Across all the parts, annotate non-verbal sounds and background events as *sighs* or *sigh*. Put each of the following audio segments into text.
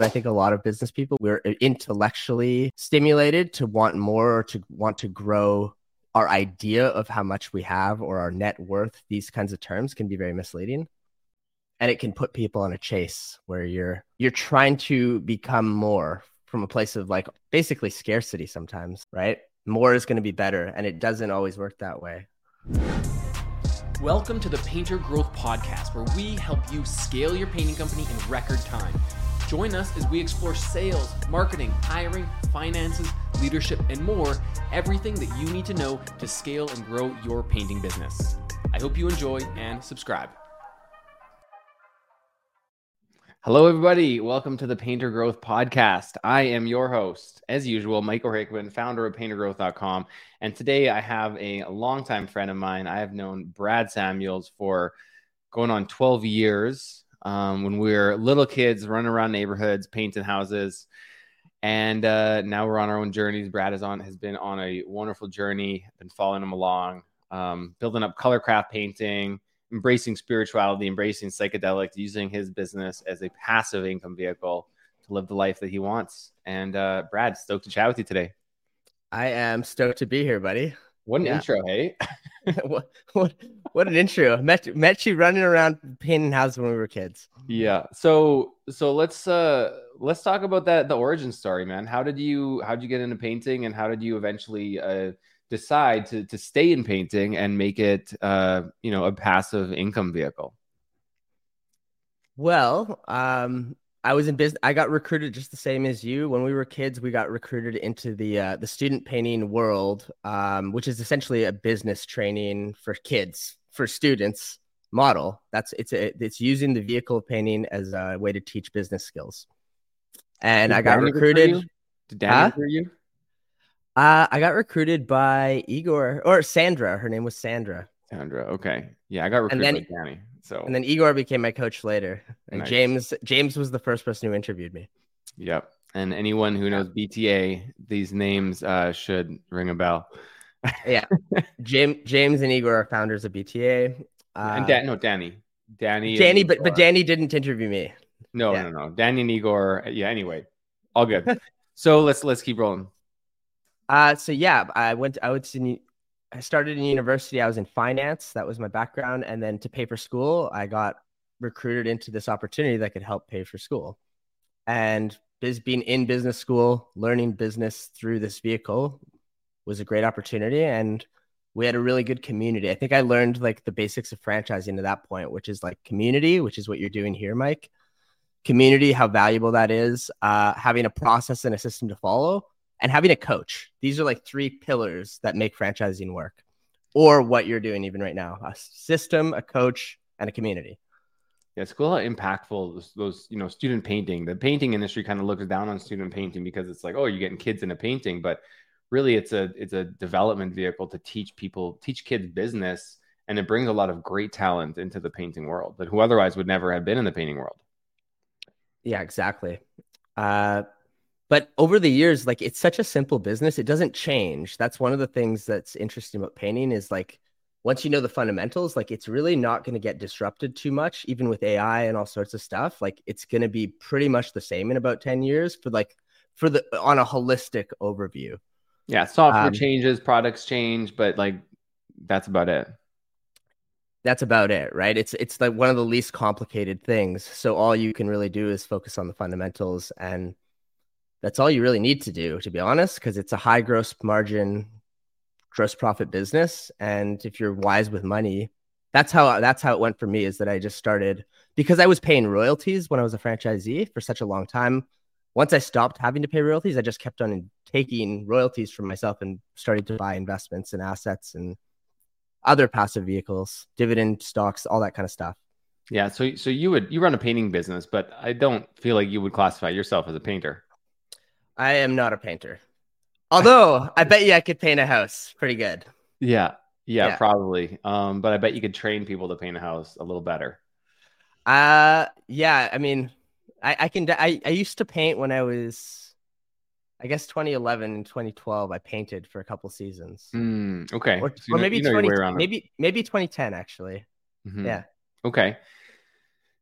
I think a lot of business people, we're intellectually stimulated to want more or to want to grow our idea of how much we have or our net worth. These kinds of terms can be very misleading. And it can put people on a chase where you're you're trying to become more from a place of like basically scarcity sometimes, right? More is going to be better and it doesn't always work that way. Welcome to the Painter Growth Podcast, where we help you scale your painting company in record time. Join us as we explore sales, marketing, hiring, finances, leadership, and more everything that you need to know to scale and grow your painting business. I hope you enjoy and subscribe. Hello, everybody. Welcome to the Painter Growth Podcast. I am your host, as usual, Michael Hickman, founder of paintergrowth.com. And today I have a longtime friend of mine. I have known Brad Samuels for going on 12 years um, when we were little kids running around neighborhoods, painting houses. And uh, now we're on our own journeys. Brad is on has been on a wonderful journey, been following him along, um, building up Colour Craft Painting, embracing spirituality, embracing psychedelics, using his business as a passive income vehicle to live the life that he wants. And uh, Brad, stoked to chat with you today. I am stoked to be here, buddy. What an yeah. intro, hey? *laughs* what, what what an intro. Met met you running around painting houses when we were kids. Yeah. So so let's uh let's talk about that the origin story, man. How did you how did you get into painting and how did you eventually uh decide to to stay in painting and make it uh you know a passive income vehicle? Well, um I was in business. I got recruited just the same as you. When we were kids, we got recruited into the uh, the student painting world, um, which is essentially a business training for kids for students model. That's it's a, it's using the vehicle of painting as a way to teach business skills. And Did I got Danny recruited. Did Danny huh? you? Uh, I got recruited by Igor or Sandra. Her name was Sandra. Sandra. Okay. Yeah, I got recruited then, by Danny. So and then Igor became my coach later, and nice. James James was the first person who interviewed me. Yep. And anyone who knows BTA, these names uh, should ring a bell. yeah, James James and Igor are founders of BTA. Uh, and Dan, no, Danny, Danny, Danny, but but Danny didn't interview me. No, yeah. no, no, Danny and Igor. Yeah. Anyway, all good. *laughs* so let's let's keep rolling. Uh, so yeah, I went. I went to I started in university. I was in finance. That was my background. And then to pay for school, I got recruited into this opportunity that could help pay for school. And biz, being in business school, learning business through this vehicle was a great opportunity. And we had a really good community. I think I learned like the basics of franchising to that point, which is like community, which is what you're doing here, Mike. Community, how valuable that is, uh, having a process and a system to follow, and having a coach. These are like three pillars that make franchising work or what you're doing even right now a system, a coach, and a community. Yeah, it's cool how impactful those, those, you know, student painting. The painting industry kind of looks down on student painting because it's like, oh, you're getting kids into painting, but really it's a it's a development vehicle to teach people, teach kids business, and it brings a lot of great talent into the painting world that who otherwise would never have been in the painting world. Yeah, exactly. Uh, but over the years like it's such a simple business it doesn't change. That's one of the things that's interesting about painting is like once you know the fundamentals like it's really not going to get disrupted too much even with ai and all sorts of stuff. Like it's going to be pretty much the same in about 10 years for like for the on a holistic overview. Yeah software um, changes products change but like that's about it. That's about it right? It's it's like one of the least complicated things. So all you can really do is focus on the fundamentals and that's all you really need to do, to be honest, because it's a high gross margin, gross profit business. And if you're wise with money, that's how that's how it went for me. Is that I just started because I was paying royalties when I was a franchisee for such a long time. Once I stopped having to pay royalties, I just kept on taking royalties from myself and started to buy investments and assets and other passive vehicles, dividend stocks, all that kind of stuff. Yeah. So, so you would you run a painting business, but I don't feel like you would classify yourself as a painter. I am not a painter. Although I bet you I could paint a house pretty good. Yeah, yeah, yeah, probably. Um, but I bet you could train people to paint a house a little better. Uh yeah, I mean, I, I can I, I used to paint when I was I guess 2011 and 2012 I painted for a couple seasons. Mm, okay. Or, so or maybe 20, maybe maybe 2010 actually. Mm-hmm. Yeah. Okay.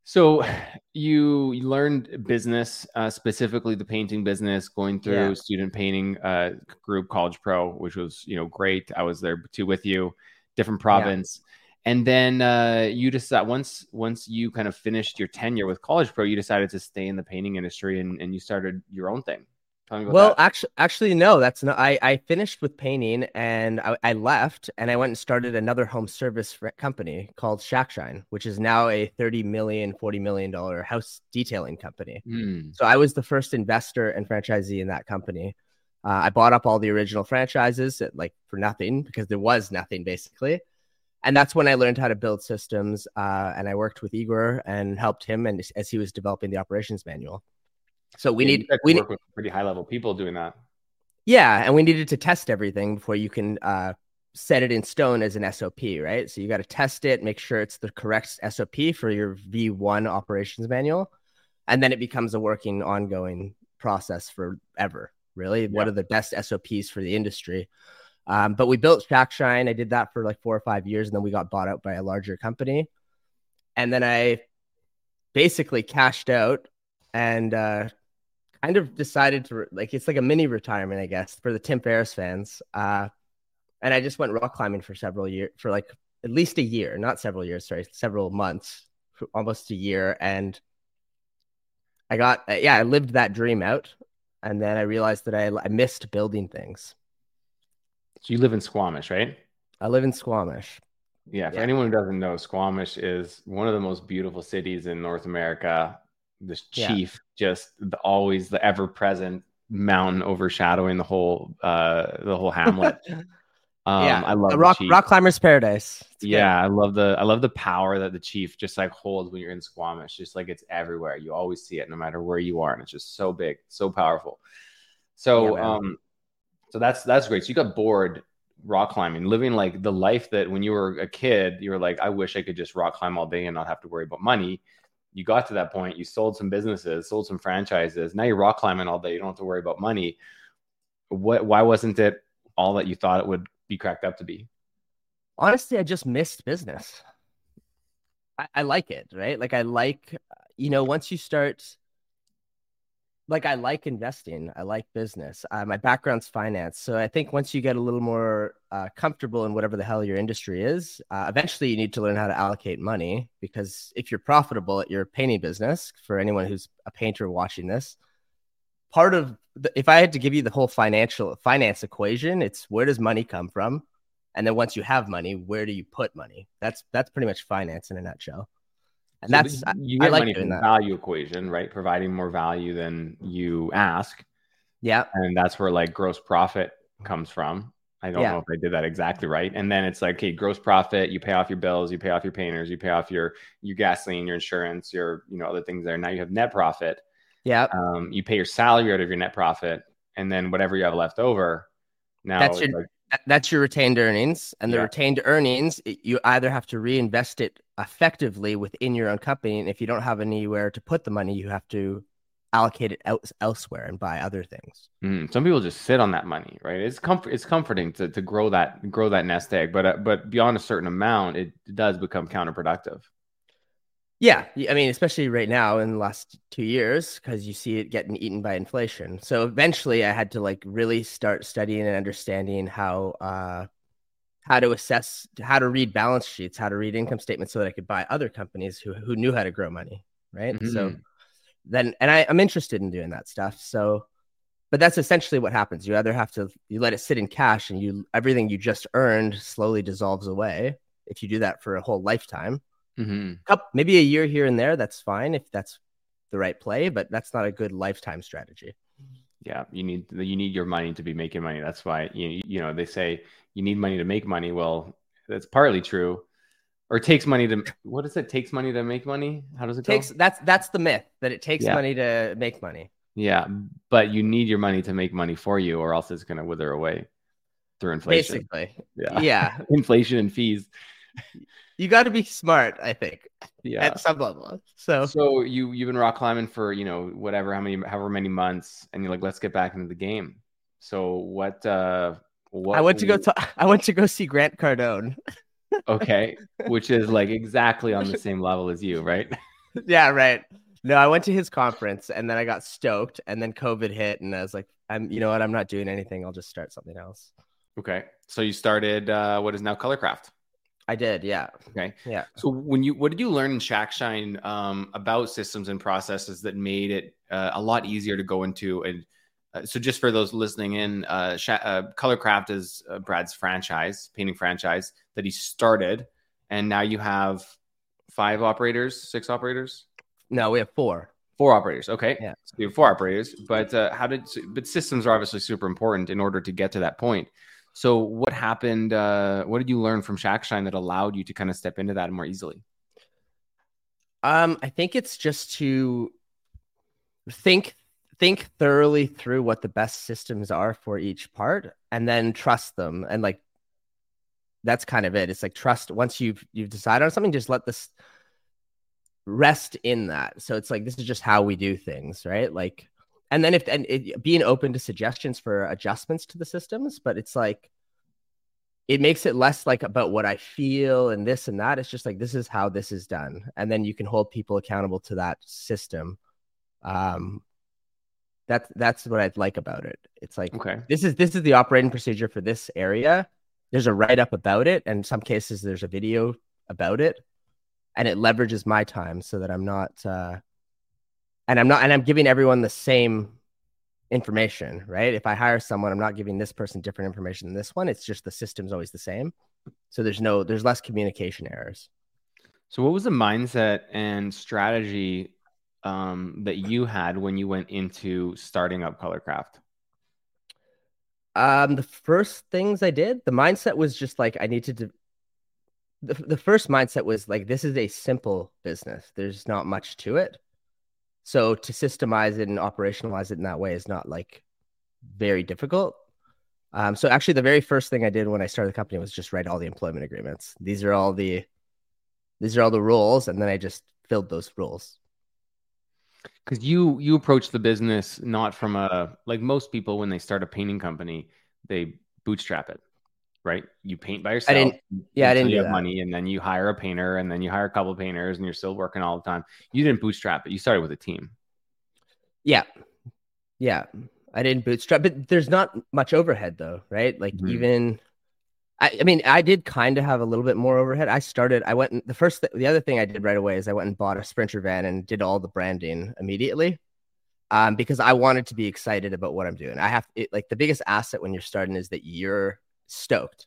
So *sighs* you, learned business, uh, specifically the painting business, going through Yeah. student painting uh, group, College Pro, which was you know great. I was there too with you, different province, and then uh, you decide once once you kind of finished your tenure with College Pro, you decided to stay in the painting industry and, and you started your own thing. Tell me about Well, that. actually, actually, no. That's not. I I finished with painting, and I, I left, and I went and started another home service company called Shackshine, which is now a thirty million, forty million dollar house detailing company. Hmm. So I was the first investor and franchisee in that company. Uh, I bought up all the original franchises at, like for nothing because there was nothing basically. And that's when I learned how to build systems. Uh, and I worked with Igor and helped him and as he was developing the operations manual. So we Yeah, need we need work with pretty high level people doing that. yeah, and we needed to test everything before you can uh, set it in stone as an SOP, right? So you got to test it, make sure it's the correct SOP for your V1 operations manual, and then it becomes a working, ongoing process forever. Really, what Yeah. are the best SOPs for the industry? Um, but we built Shackshine. I did that for like four or five years, and then we got bought out by a larger company, and then I basically cashed out and uh, kind of decided to re- like it's like a mini retirement, I guess, for the Tim Ferriss fans. Uh, and I just went rock climbing for several years, for like at least a year, not several years, sorry, several months, almost a year. And I got, uh, yeah, I lived that dream out. And then I realized that I, I missed building things. So you live in Squamish, right? I live in Squamish. Yeah, for Yeah. anyone who doesn't know, Squamish is one of the most beautiful cities in North America. This Yeah. chief, just the, always the ever-present mountain overshadowing the whole uh the whole hamlet. *laughs* Um, yeah, I love the rock chief. rock climbers paradise. It's good. Yeah, I love the I love the power that the chief just like holds when you're in Squamish. Just like it's everywhere. You always see it no matter where you are, and it's just so big, so powerful. So Yeah, um so that's that's great. So you got bored rock climbing, living like the life that when you were a kid, you were like, I wish I could just rock climb all day and not have to worry about money. You got to that point, you sold some businesses, sold some franchises. Now you're rock climbing all day. You don't have to worry about money. What why wasn't it all that you thought it would be cracked up to be? honestly, I just missed business. I, I like it, right? Like I like, you know, once you start, like I like investing, I like business. Uh, my background's finance, so I think once you get a little more uh, comfortable in whatever the hell your industry is, uh, eventually you need to learn how to allocate money because if you're profitable at your painting business, for anyone who's a painter watching this, part of the, if I had to give you the whole financial finance equation, it's where does money come from? And then once you have money, where do you put money? That's that's pretty much finance in a nutshell. And So that's I, you I get like money from the that. value equation, right? Providing more value than you ask, Yeah, and that's where like gross profit comes from. I don't Yeah. know if I did that exactly right. And then it's like, okay, gross profit, you pay off your bills, you pay off your painters, you pay off your your gasoline, your insurance, your you know other things there. Now you have net profit. yeah. Um, you pay your salary out of your net profit, and then whatever you have left over. Now That's your- like, That- That's your retained earnings, and the Yeah. retained earnings you either have to reinvest it effectively within your own company, and if you don't have anywhere to put the money, you have to allocate it out elsewhere and buy other things. Mm, some people just sit on that money, right? It's comfort. It's comforting to, to grow that grow that nest egg, but uh, but beyond a certain amount, it does become counterproductive. Yeah, I mean, especially right now in the last two years, because you see it getting eaten by inflation. So eventually, I had to like really start studying and understanding how uh, how to assess, how to read balance sheets, how to read income statements, so that I could buy other companies who who knew how to grow money, right? So Mhm. then, and I, I'm interested in doing that stuff. So, but that's essentially what happens. You either have to you let it sit in cash, and you everything you just earned slowly dissolves away. If you do that for a whole lifetime Mhm. couple, maybe a year here and there, that's fine if that's the right play, but that's not a good lifetime strategy. Yeah, you need you need your money to be making money. That's why you you know they say you need money to make money. Well, that's partly true, or it takes money to what is it? Takes money to make money. How does it takes go? that's that's the myth that it takes Yeah. money to make money. Yeah, but you need your money to make money for you, or else it's going to wither away through inflation. Basically, Yeah, yeah, *laughs* inflation and fees. *laughs* you got to be smart. I think Yeah. at some level. So So you you've been rock climbing for you know whatever how many however many months, and you're like, let's get back into the game. So what? uh what I went to go. To, *laughs* I went to go see Grant Cardone. *laughs* okay, which is like exactly on the same level as you, right? yeah, right. No, I went to his conference and then I got stoked and then COVID hit and I was like, I'm you know what, I'm not doing anything. I'll just start something else. Okay. So you started uh, what is now Colour Craft. I did, yeah. Okay. Yeah. So when you what did you learn in Shackshine um, about systems and processes that made it uh, a lot easier to go into and uh, so just for those listening in, uh, Sh- uh, Colour Craft is uh, Brad's franchise, painting franchise that he started, and now you have five operators, six operators. No, we have four. Four operators. Okay. Yeah. So you have four operators, but uh, how did? But systems are obviously super important in order to get to that point. So what happened? Uh, what did you learn from Shackshine that allowed you to kind of step into that more easily? Um, I think it's just to think think thoroughly through what the best systems are for each part and then trust them and like that's kind of it it's like trust once you've you've decided on something just let this rest in that so it's like this is just how we do things right like and then if and it, being open to suggestions for adjustments to the systems but it's like it makes it less like about what i feel and this and that. It's just like this is how this is done. And then you can hold people accountable to that system. Um that's that's what I'd like about it. It's like okay, this is this is the operating procedure for this area. There's a write up about it, and in some cases there's a video about it, and it leverages my time so that I'm not, uh, and I'm not, and I'm giving everyone the same information, right? If I hire someone, I'm not giving this person different information than this one. It's just the system's always the same, so there's no there's less communication errors. So, what was the mindset and strategy um, that you had when you went into starting up Colour Craft? Um, the first things I did, the mindset was just like I needed to. The, the first mindset was like this is a simple business. There's not much to it. So to systemize it and operationalize it in that way is not like very difficult. Um, so actually, the very first thing I did when I started the company was just write all the employment agreements. These are all the these are all the rules, and then I just filled those rules because you you approach the business not from a like most people when they start a painting company they bootstrap it right you paint by yourself I didn't, yeah i didn't you have that. money and then you hire a painter and then you hire a couple of painters and you're still working all the time you didn't bootstrap it you started with a team yeah yeah i didn't bootstrap but there's not much overhead though right like mm-hmm. even I, I mean, I did kind of have a little bit more overhead. I started, I went, and, the first, th- the other thing I did right away is I went and bought a Sprinter van and did all the branding immediately um, because I wanted to be excited about what I'm doing. I have, it, like, the biggest asset when you're starting is that you're stoked.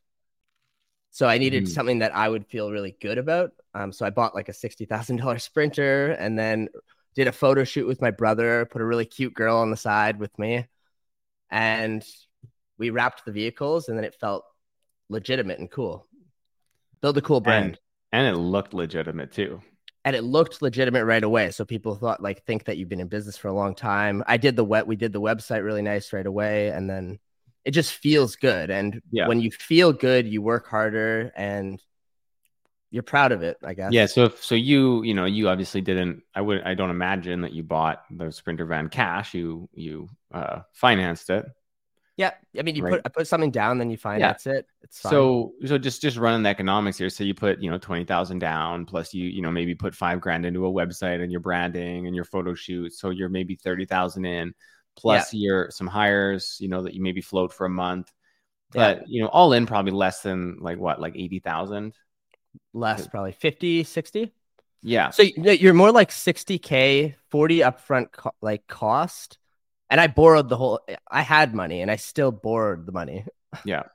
So I needed mm. something that I would feel really good about. Um, so I bought like a $60,000 *laughs* Sprinter and then did a photo shoot with my brother, put a really cute girl on the side with me. And we wrapped the vehicles and then it felt legitimate and cool. Build a cool brand. And, and it looked legitimate too. And it looked legitimate right away. So people thought like think that you've been in business for a long time. I did the wet we did the website really nice right away. And then it just feels good. And yeah. when you feel good, you work harder and you're proud of it, I guess. Yeah. So if, so you, you know, you obviously didn't, I would, I don't imagine that you bought the Sprinter van cash. You, you, uh, financed it. Yeah, I mean, you right. put I put something down, then you finance yeah. it. It's fine. so so just just running the economics here. So you put you know twenty thousand down, plus you you know maybe put five grand into a website and your branding and your photo shoot. So you're maybe thirty thousand in, plus yeah. your some hires. You know that you maybe float for a month, but yeah. you know all in probably less than like what like eighty thousand. Less probably 50, 60. Yeah. So you're more like 60k, 40 upfront co- like cost and I borrowed the whole. I had money, and I still borrowed the money. *laughs* Yeah.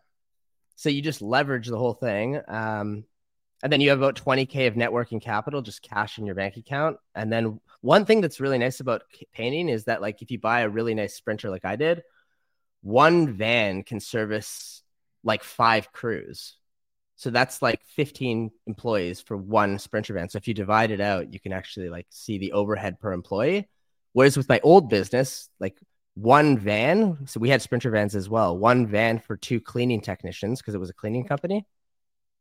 so you just leverage the whole thing, um, and then you have about twenty k of networking capital, just cash in your bank account. And then one thing that's really nice about painting is that, like, if you buy a really nice Sprinter, like I did, one van can service like five crews. So that's like 15 employees for one Sprinter van. So if you divide it out, you can actually like see the overhead per employee. Whereas with my old business, like one van, so we had Sprinter vans as well, one van for two cleaning technicians because it was a cleaning company.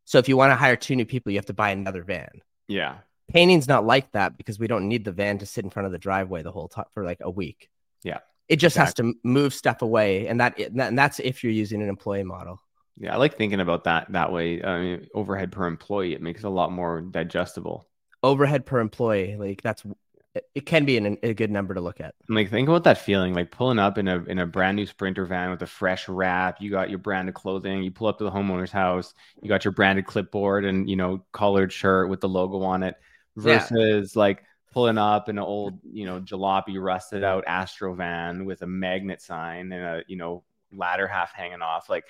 So if you want to hire two new people, you have to buy another van. Yeah. Painting's not like that because we don't need the van to sit in front of the driveway the whole time for like a week. Yeah. It just exactly. has to move stuff away. And that and that's if you're using an employee model. Yeah, I like thinking about that that way. I mean, overhead per employee, it makes it a lot more digestible. overhead per employee. Like that's it can be an, a good number to look at. Like think about that feeling, like pulling up in a in a brand new Sprinter van with a fresh wrap. You got your branded clothing. You pull up to the homeowner's house. You got your branded clipboard and you know collared shirt with the logo on it. Versus yeah. like pulling up in an old you know jalopy rusted out Astro van with a magnet sign and a you know ladder half hanging off. Like,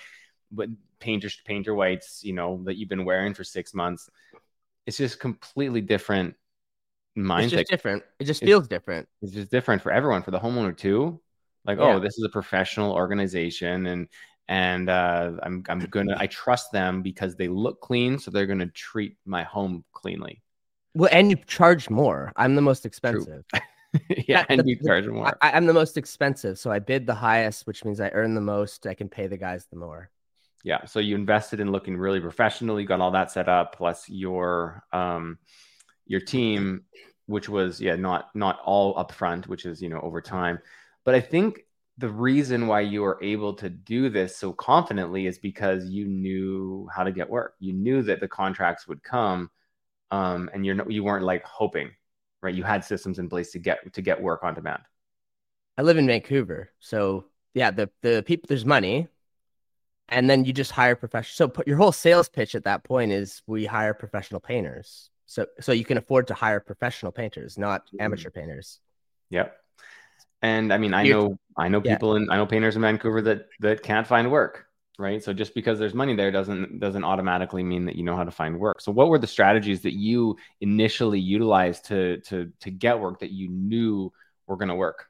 but painter painter whites, you know that you've been wearing for six months. It's just completely different mindset. It's just different. It just feels different. It's just different for everyone, for the homeowner too. Like, yeah. oh, this is a professional organization, and and uh, I'm I'm gonna I trust them because they look clean, so they're gonna treat my home cleanly. Well, and you charge more. I'm the most expensive. *laughs* yeah, and the, you charge more. I, I'm the most expensive, so I bid the highest, which means I earn the most. I can pay the guys the more. Yeah, so you invested in looking really professional. You got all that set up, plus your um, your team, which was yeah not not all upfront, which is you know over time. But I think the reason why you were able to do this so confidently is because you knew how to get work. You knew that the contracts would come, um, and you're you weren't like hoping, right? You had systems in place to get to get work on demand. I live in Vancouver, so yeah, the the people there's money, and then you just hire professional. So put your whole sales pitch at that point is we hire professional painters. So so you can afford to hire professional painters, not mm-hmm. amateur painters. Yep. And I mean, I know I know people yeah. in I know painters in Vancouver that that can't find work, right? So just because there's money there doesn't doesn't automatically mean that you know how to find work. So what were the strategies that you initially utilized to to to get work that you knew were going to work?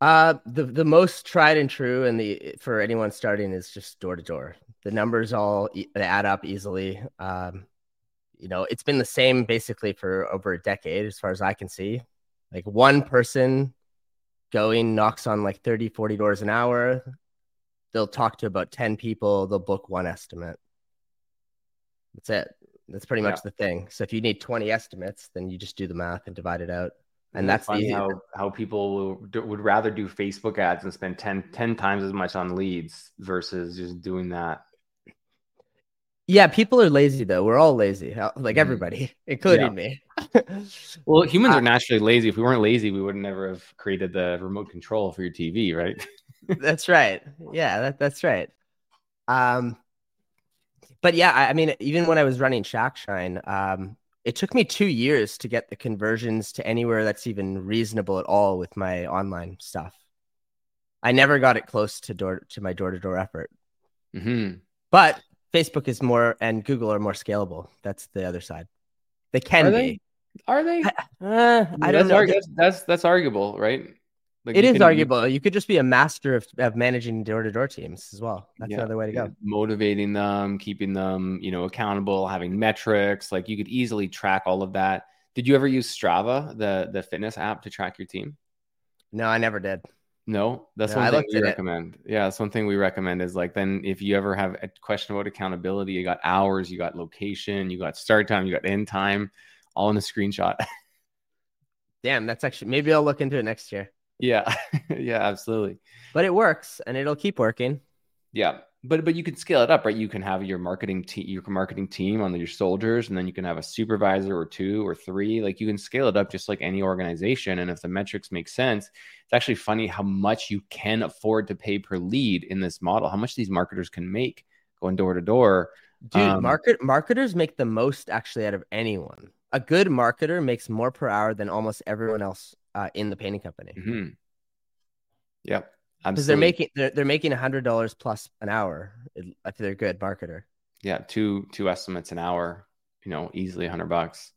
Uh, the the most tried and true, and the for anyone starting is just door to door. The numbers all add up easily. Um, you know, it's been the same basically for over a decade, as far as I can see. Like one person going knocks on like 30, 40 doors an hour. They'll talk to about 10 people. They'll book one estimate. That's it. That's pretty much yeah. the thing. So if you need 20 estimates, then you just do the math and divide it out. And that's funny how, how people would, would rather do Facebook ads and spend 10, 10 times as much on leads versus just doing that yeah, people are lazy though. We're all lazy, like mm-hmm. everybody, *laughs* including me. *laughs* well, humans are naturally lazy. If we weren't lazy, we would never have created the remote control for your TV, right? *laughs* that's right. Yeah, that, that's right. Um, but yeah, I, I, mean, even when I was running Shack Shine, um, it took me two years to get the conversions to anywhere that's even reasonable at all with my online stuff. I never got it close to door to my door to door effort. Mm-hmm. But Facebook is more and Google are more scalable. That's the other side. They can are they? be. Are they? Uh, I don't know. that's, that's, that's arguable, right? Like it is can, arguable. You could just be a master of, of managing door to door teams as well. That's yeah, another way to go. Motivating them, keeping them, you know, accountable, having metrics. Like you could easily track all of that. Did you ever use Strava, the the fitness app, to track your team? No, I never did. No, that's no, one thing we recommend. It. Yeah, that's one thing we recommend is like then if you ever have a question about accountability, you got hours, you got location, you got start time, you got end time, all in a screenshot. *laughs* Damn, that's actually maybe I'll look into it next year. Yeah, *laughs* yeah, absolutely. But it works and it'll keep working. Yeah but but you can scale it up, right? You can have your marketing team, your marketing team on your soldiers, and then you can have a supervisor or two or three. Like you can scale it up just like any organization. And if the metrics make sense, it's actually funny how much you can afford to pay per lead in this model. How much these marketers can make going door to door. Dude, um, market marketers make the most actually out of anyone. A good marketer makes more per hour than almost everyone else uh, in the painting company. Mm-hmm. Yep because they're making they're, they're making a hundred dollars plus an hour if they're a good marketer. Yeah, two two estimates an hour, you know, easily a hundred bucks.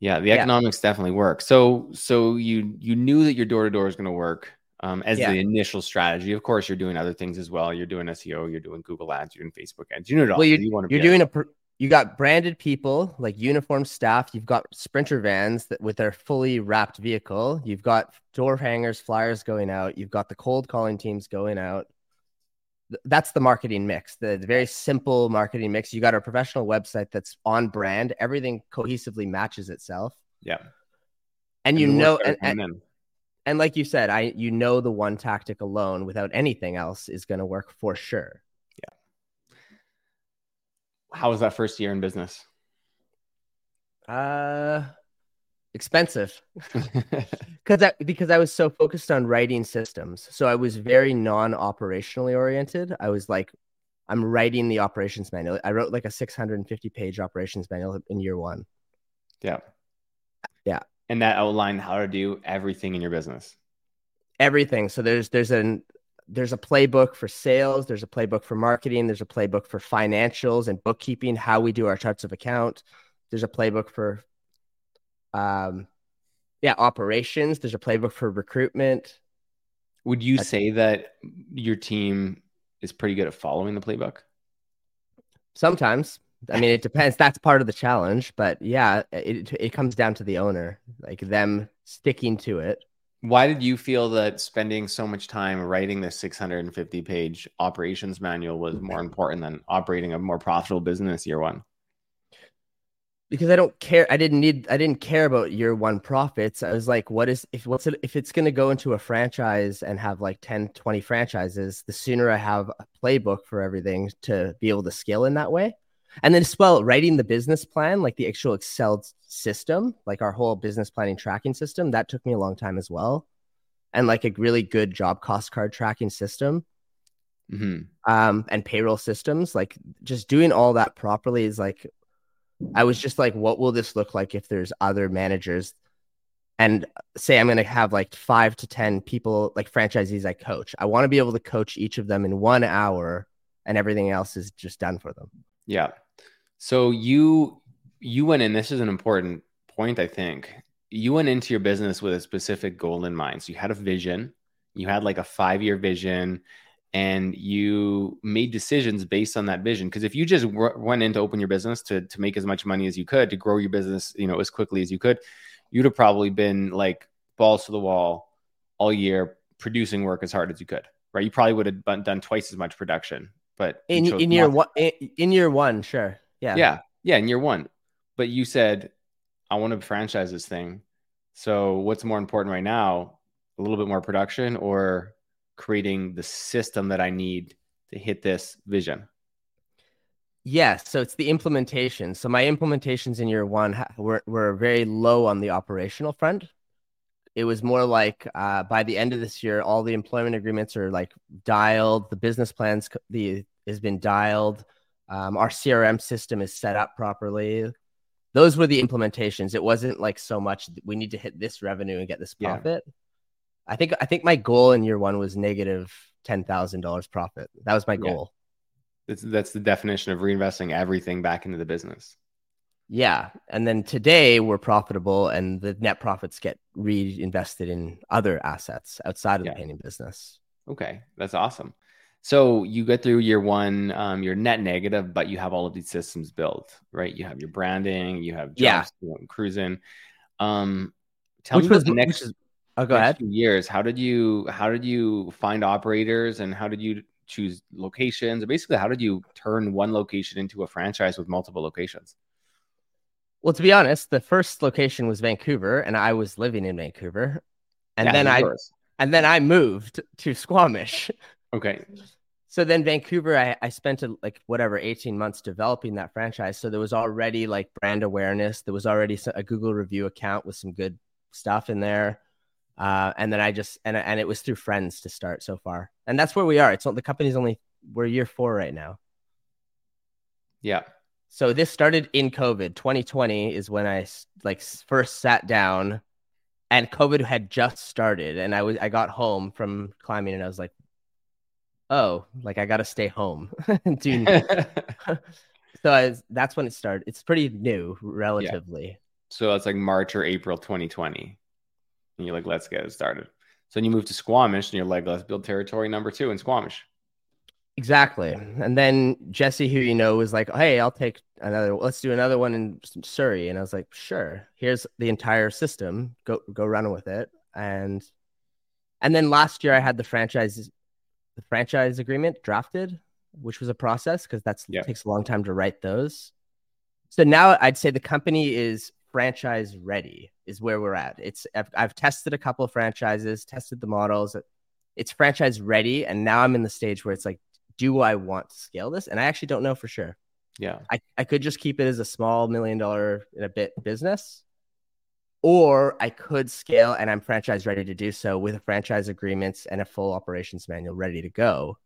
Yeah, the economics yeah. definitely work. So so you you knew that your door to door is going to work um, as yeah. the initial strategy. Of course, you're doing other things as well. You're doing SEO, you're doing Google Ads, you're doing Facebook ads. You know it all. Well, you, you you're doing a you got branded people like uniform staff. You've got sprinter vans that with their fully wrapped vehicle. You've got door hangers, flyers going out. You've got the cold calling teams going out. That's the marketing mix, the, very simple marketing mix. You got a professional website that's on brand. Everything cohesively matches itself. Yeah. And, and you know, and, and, and like you said, I you know the one tactic alone without anything else is going to work for sure. How was that first year in business? Uh, expensive *laughs* because I, because I was so focused on writing systems. So I was very non-operationally oriented. I was like, I'm writing the operations manual. I wrote like a 650 page operations manual in year one. Yeah. Yeah. And that outlined how to do everything in your business. Everything. So there's there's an there's a playbook for sales, there's a playbook for marketing, there's a playbook for financials and bookkeeping, how we do our charts of account. There's a playbook for um yeah, operations, there's a playbook for recruitment. Would you say that your team is pretty good at following the playbook? Sometimes. I mean, it *laughs* depends. That's part of the challenge, but yeah, it it comes down to the owner, like them sticking to it. Why did you feel that spending so much time writing this 650 page operations manual was more important than operating a more profitable business year one? Because I don't care. I didn't need. I didn't care about year one profits. I was like, what is if what's it if it's going to go into a franchise and have like 10, 20 franchises? The sooner I have a playbook for everything to be able to scale in that way. And then as well, writing the business plan, like the actual Excel system, like our whole business planning tracking system, that took me a long time as well. And like a really good job cost card tracking system. Mm-hmm. Um, and payroll systems, like just doing all that properly is like, I was just like, what will this look like if there's other managers? And say I'm going to have like five to 10 people, like franchisees I coach. I want to be able to coach each of them in one hour and everything else is just done for them. Yeah. So you you went in. This is an important point, I think. You went into your business with a specific goal in mind. So you had a vision. You had like a five year vision, and you made decisions based on that vision. Because if you just w- went in to open your business to to make as much money as you could, to grow your business, you know, as quickly as you could, you'd have probably been like balls to the wall all year, producing work as hard as you could. Right? You probably would have done twice as much production. But in in year one, in, in year one, sure. Yeah. Yeah. Yeah. In year one. But you said, I want to franchise this thing. So what's more important right now? A little bit more production or creating the system that I need to hit this vision? Yes, so it's the implementation. So my implementations in year one were, were very low on the operational front. It was more like uh, by the end of this year, all the employment agreements are like dialed. The business plans the has been dialed. Um, our CRM system is set up properly. Those were the implementations. It wasn't like so much we need to hit this revenue and get this profit. Yeah. I think I think my goal in year one was negative ten thousand dollars profit. That was my goal. Yeah. That's that's the definition of reinvesting everything back into the business. Yeah, and then today we're profitable, and the net profits get reinvested in other assets outside of yeah. the painting business. Okay, that's awesome. So you get through year one, um, you're net negative, but you have all of these systems built, right? You have your branding, you have jobs, yeah. cruising. Um, tell which me was the next, is, oh, go ahead. years. How did you how did you find operators and how did you choose locations? Basically, how did you turn one location into a franchise with multiple locations? Well, to be honest, the first location was Vancouver, and I was living in Vancouver, and yeah, then I and then I moved to Squamish. *laughs* Okay. So then Vancouver, I, I spent a, like whatever 18 months developing that franchise. So there was already like brand awareness. There was already a Google review account with some good stuff in there. Uh, and then I just and and it was through friends to start so far, and that's where we are. It's the company's only we're year four right now. Yeah. So this started in COVID. 2020 is when I like first sat down, and COVID had just started, and I was I got home from climbing, and I was like, oh, like I got to stay home. *laughs* *laughs* *laughs* so I, that's when it started. It's pretty new, relatively. Yeah. So it's like March or April 2020. And you're like, let's get it started. So then you move to Squamish and you're like, let's build territory number two in Squamish. Exactly. And then Jesse, who you know, was like, Hey, I'll take another, let's do another one in Surrey. And I was like, sure, here's the entire system. Go, go run with it. And, and then last year I had the franchise the franchise agreement drafted, which was a process because that yep. takes a long time to write those. So now I'd say the company is franchise ready is where we're at. It's I've, I've tested a couple of franchises, tested the models. It's franchise ready, and now I'm in the stage where it's like, do I want to scale this? And I actually don't know for sure. Yeah. I, I could just keep it as a small million dollar in a bit business, or I could scale and I'm franchise ready to do so with a franchise agreements and a full operations manual ready to go.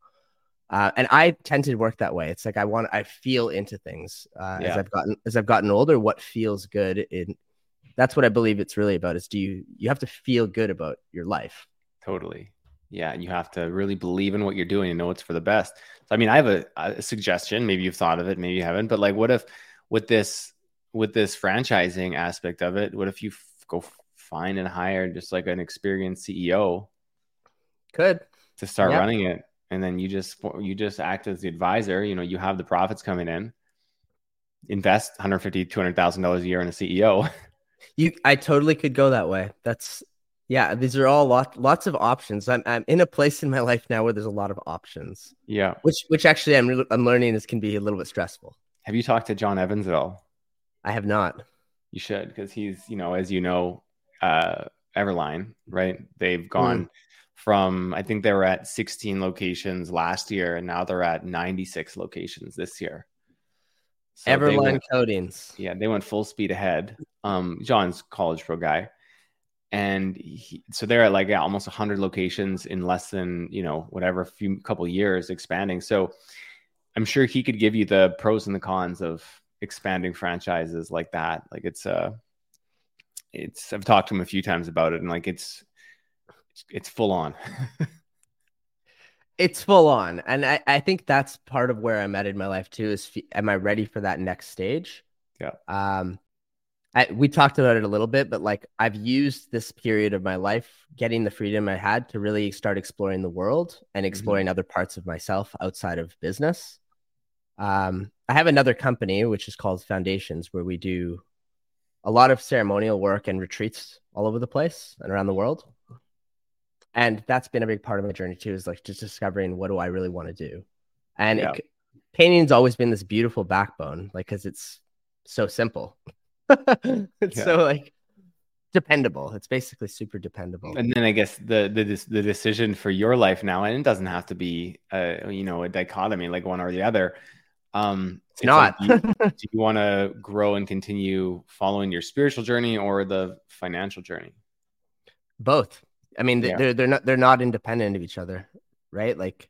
Uh, and I tend to work that way. It's like I want I feel into things uh, yeah. as I've gotten as I've gotten older. What feels good in that's what I believe it's really about. Is do you you have to feel good about your life? Totally. Yeah, and you have to really believe in what you're doing and know it's for the best. So, I mean, I have a, a suggestion. Maybe you've thought of it, maybe you haven't. But like, what if with this with this franchising aspect of it, what if you go find and hire just like an experienced CEO? Could to start running it, and then you just you just act as the advisor. You know, you have the profits coming in. Invest 150 200 thousand dollars a year in a CEO. You, I totally could go that way. That's yeah, these are all lot, lots of options. I'm, I'm in a place in my life now where there's a lot of options. Yeah. Which, which actually I'm, I'm learning is can be a little bit stressful. Have you talked to John Evans at all? I have not. You should, because he's, you know, as you know, uh, Everline, right? They've gone mm. from, I think they were at 16 locations last year, and now they're at 96 locations this year. So Everline went, Coatings. Yeah, they went full speed ahead. Um, John's college pro guy and he, so they're at like yeah, almost 100 locations in less than you know whatever few couple years expanding so i'm sure he could give you the pros and the cons of expanding franchises like that like it's uh it's i've talked to him a few times about it and like it's it's, it's full on *laughs* it's full on and I, I think that's part of where i'm at in my life too is am i ready for that next stage yeah um I, we talked about it a little bit, but like I've used this period of my life, getting the freedom I had to really start exploring the world and mm-hmm. exploring mm-hmm. other parts of myself outside of business. Um, I have another company which is called Foundations, where we do a lot of ceremonial work and retreats all over the place and around the world. And that's been a big part of my journey too, is like just discovering what do I really want to do. And yeah. it, painting's always been this beautiful backbone, like because it's so simple. *laughs* it's yeah. so like dependable. It's basically super dependable. And then I guess the the the decision for your life now, and it doesn't have to be a you know a dichotomy like one or the other. Um, it's, it's not. Like, do you, *laughs* you want to grow and continue following your spiritual journey or the financial journey? Both. I mean, yeah. they're they're not they're not independent of each other, right? Like,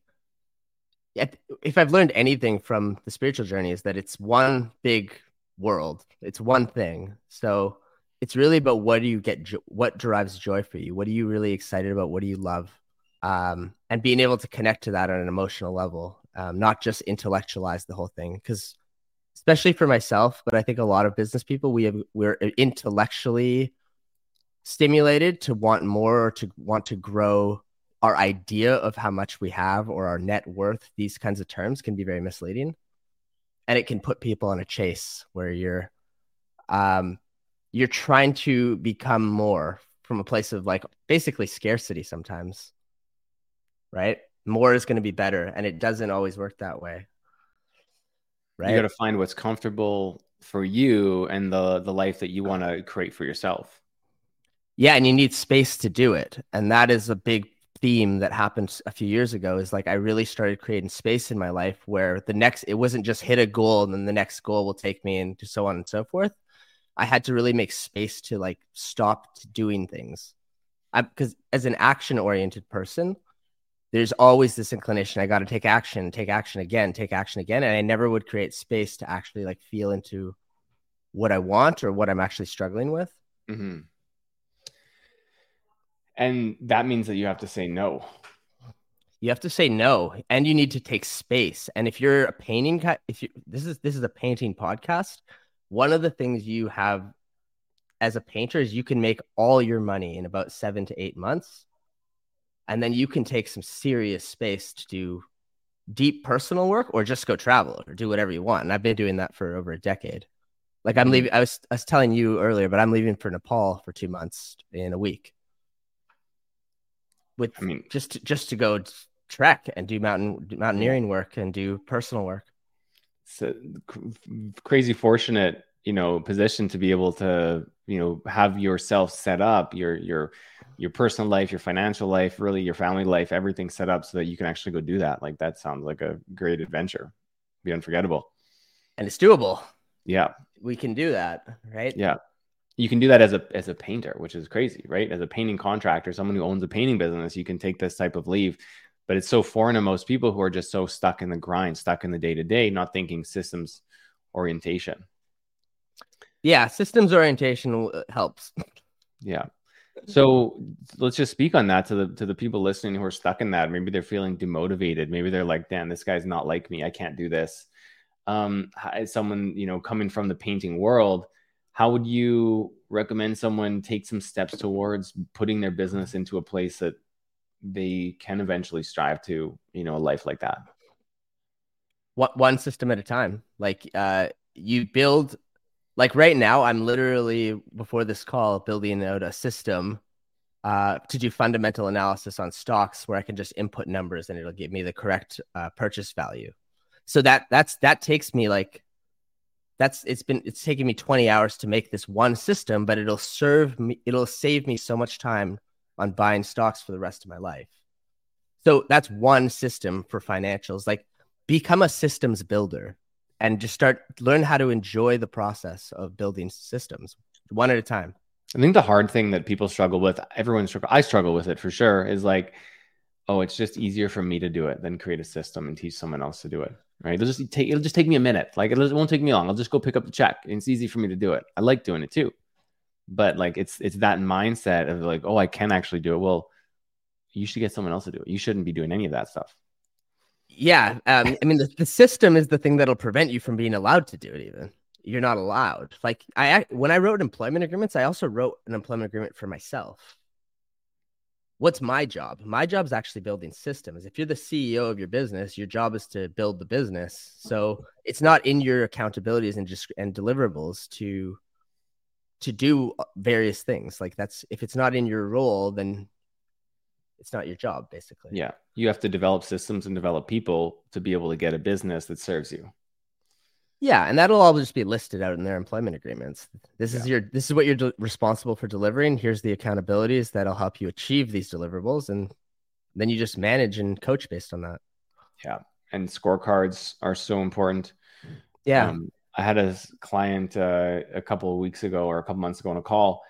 if I've learned anything from the spiritual journey is that it's one big world. It's one thing. So it's really about what do you get, jo- what drives joy for you? What are you really excited about? What do you love? Um, and being able to connect to that on an emotional level, um, not just intellectualize the whole thing. Because especially for myself, but I think a lot of business people, we have we're intellectually stimulated to want more or to want to grow our idea of how much we have or our net worth. These kinds of terms can be very misleading and it can put people on a chase where you're um you're trying to become more from a place of like basically scarcity sometimes right more is going to be better and it doesn't always work that way right you got to find what's comfortable for you and the the life that you want to create for yourself yeah and you need space to do it and that is a big theme that happened a few years ago is like I really started creating space in my life where the next it wasn't just hit a goal and then the next goal will take me and so on and so forth. I had to really make space to like stop doing things. I because as an action oriented person, there's always this inclination I got to take action, take action again, take action again, and I never would create space to actually like feel into what I want or what I'm actually struggling with. Mm-hmm. And that means that you have to say no. You have to say no, and you need to take space. And if you're a painting, if you this is this is a painting podcast, one of the things you have as a painter is you can make all your money in about seven to eight months, and then you can take some serious space to do deep personal work or just go travel or do whatever you want. And I've been doing that for over a decade. Like I'm mm-hmm. leaving. I was I was telling you earlier, but I'm leaving for Nepal for two months in a week with I mean just to, just to go trek and do mountain mountaineering work and do personal work. So crazy fortunate, you know, position to be able to, you know, have yourself set up, your your your personal life, your financial life, really your family life, everything set up so that you can actually go do that. Like that sounds like a great adventure. Be unforgettable. and it's doable. Yeah. We can do that, right? Yeah. You can do that as a as a painter, which is crazy, right? As a painting contractor, someone who owns a painting business, you can take this type of leave. But it's so foreign to most people who are just so stuck in the grind, stuck in the day to day, not thinking systems orientation. Yeah, systems orientation helps. Yeah. So let's just speak on that to the to the people listening who are stuck in that. Maybe they're feeling demotivated. Maybe they're like, "Damn, this guy's not like me. I can't do this." Um, as someone you know coming from the painting world, how would you recommend someone take some steps towards putting their business into a place that they can eventually strive to, you know, a life like that? What one system at a time. Like uh, you build like right now i'm literally before this call building out a system uh, to do fundamental analysis on stocks where i can just input numbers and it'll give me the correct uh, purchase value. So that that's that takes me like that's it's been it's taking me 20 hours to make this one system but it'll serve me it'll save me so much time on buying stocks for the rest of my life. So that's one system for financials. Like become a systems builder and just start learn how to enjoy the process of building systems one at a time. I think the hard thing that people struggle with, everyone struggle, I struggle with it for sure, is like, oh, it's just easier for me to do it than create a system and teach someone else to do it. Right? It'll just take it'll just take me a minute. Like it won't take me long. I'll just go pick up the check. It's easy for me to do it. I like doing it too. But like it's it's that mindset of like, oh, I can actually do it. Well, you should get someone else to do it. You shouldn't be doing any of that stuff yeah um, i mean the, the system is the thing that'll prevent you from being allowed to do it even. You're not allowed. Like i when i wrote employment agreements i also wrote an employment agreement for myself. What's my job? My job is actually building systems. If you're the ceo of your business your job is to build the business. So it's not in your accountabilities and just and deliverables to to do various things. Like that's if it's not in your role then it's not your job basically. Yeah. You have to develop systems and develop people to be able to get a business that serves you. Yeah and that'll all just be listed out in their employment agreements. This yeah. is your this is what you're de- responsible for delivering. Here's the accountabilities that'll help you achieve these deliverables and then you just manage and coach based on that. Yeah and scorecards are so important. Yeah. Um, i had a client uh, a couple of weeks ago or a couple months ago on a call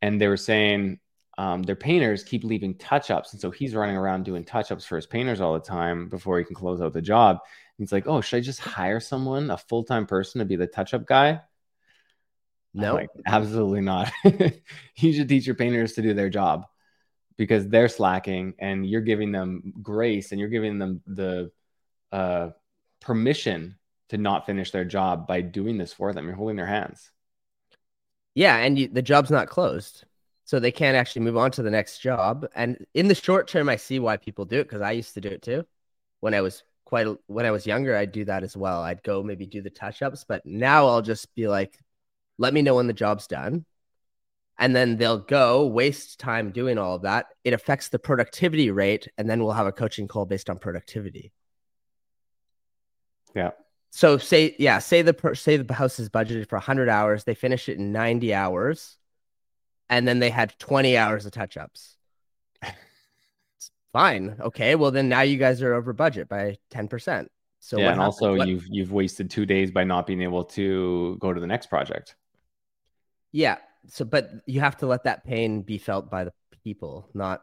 and they were saying um, their painters keep leaving touch ups. And so he's running around doing touch ups for his painters all the time before he can close out the job. And he's like, Oh, should I just hire someone, a full time person to be the touch up guy? No, like, absolutely not. *laughs* you should teach your painters to do their job because they're slacking and you're giving them grace and you're giving them the uh, permission to not finish their job by doing this for them. You're holding their hands. Yeah. And you, the job's not closed so they can't actually move on to the next job. And in the short term, I see why people do it because I used to do it too. When I was quite when I was younger, I'd do that as well. I'd go maybe do the touch ups, but now I'll just be like, let me know when the job's done. And then they'll go waste time doing all of that. It affects the productivity rate, and then we'll have a coaching call based on productivity. Yeah. So say yeah, say the say the house is budgeted for 100 hours, they finish it in 90 hours and then they had 20 hours of touch ups. Fine. Okay. Well, then now you guys are over budget by 10%. So yeah, and also what... you've you've wasted two days by not being able to go to the next project. Yeah. So, but you have to let that pain be felt by the people, not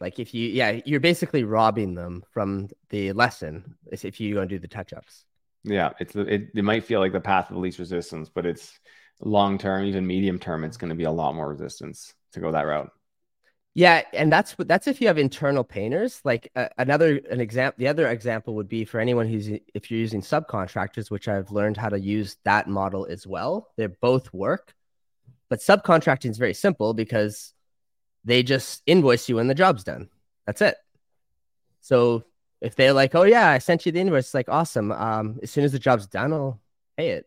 like if you, yeah, you're basically robbing them from the lesson if you go and do the touch ups. Yeah, it's it, it might feel like the path of least resistance, but it's long term, even medium term, it's going to be a lot more resistance to go that route. Yeah, and that's that's if you have internal painters. Like uh, another an example, the other example would be for anyone who's if you're using subcontractors, which I've learned how to use that model as well. They both work, but subcontracting is very simple because they just invoice you when the job's done. That's it. So if they're like, "Oh yeah, I sent you the invoice," it's like awesome. Um, as soon as the job's done, I'll pay it.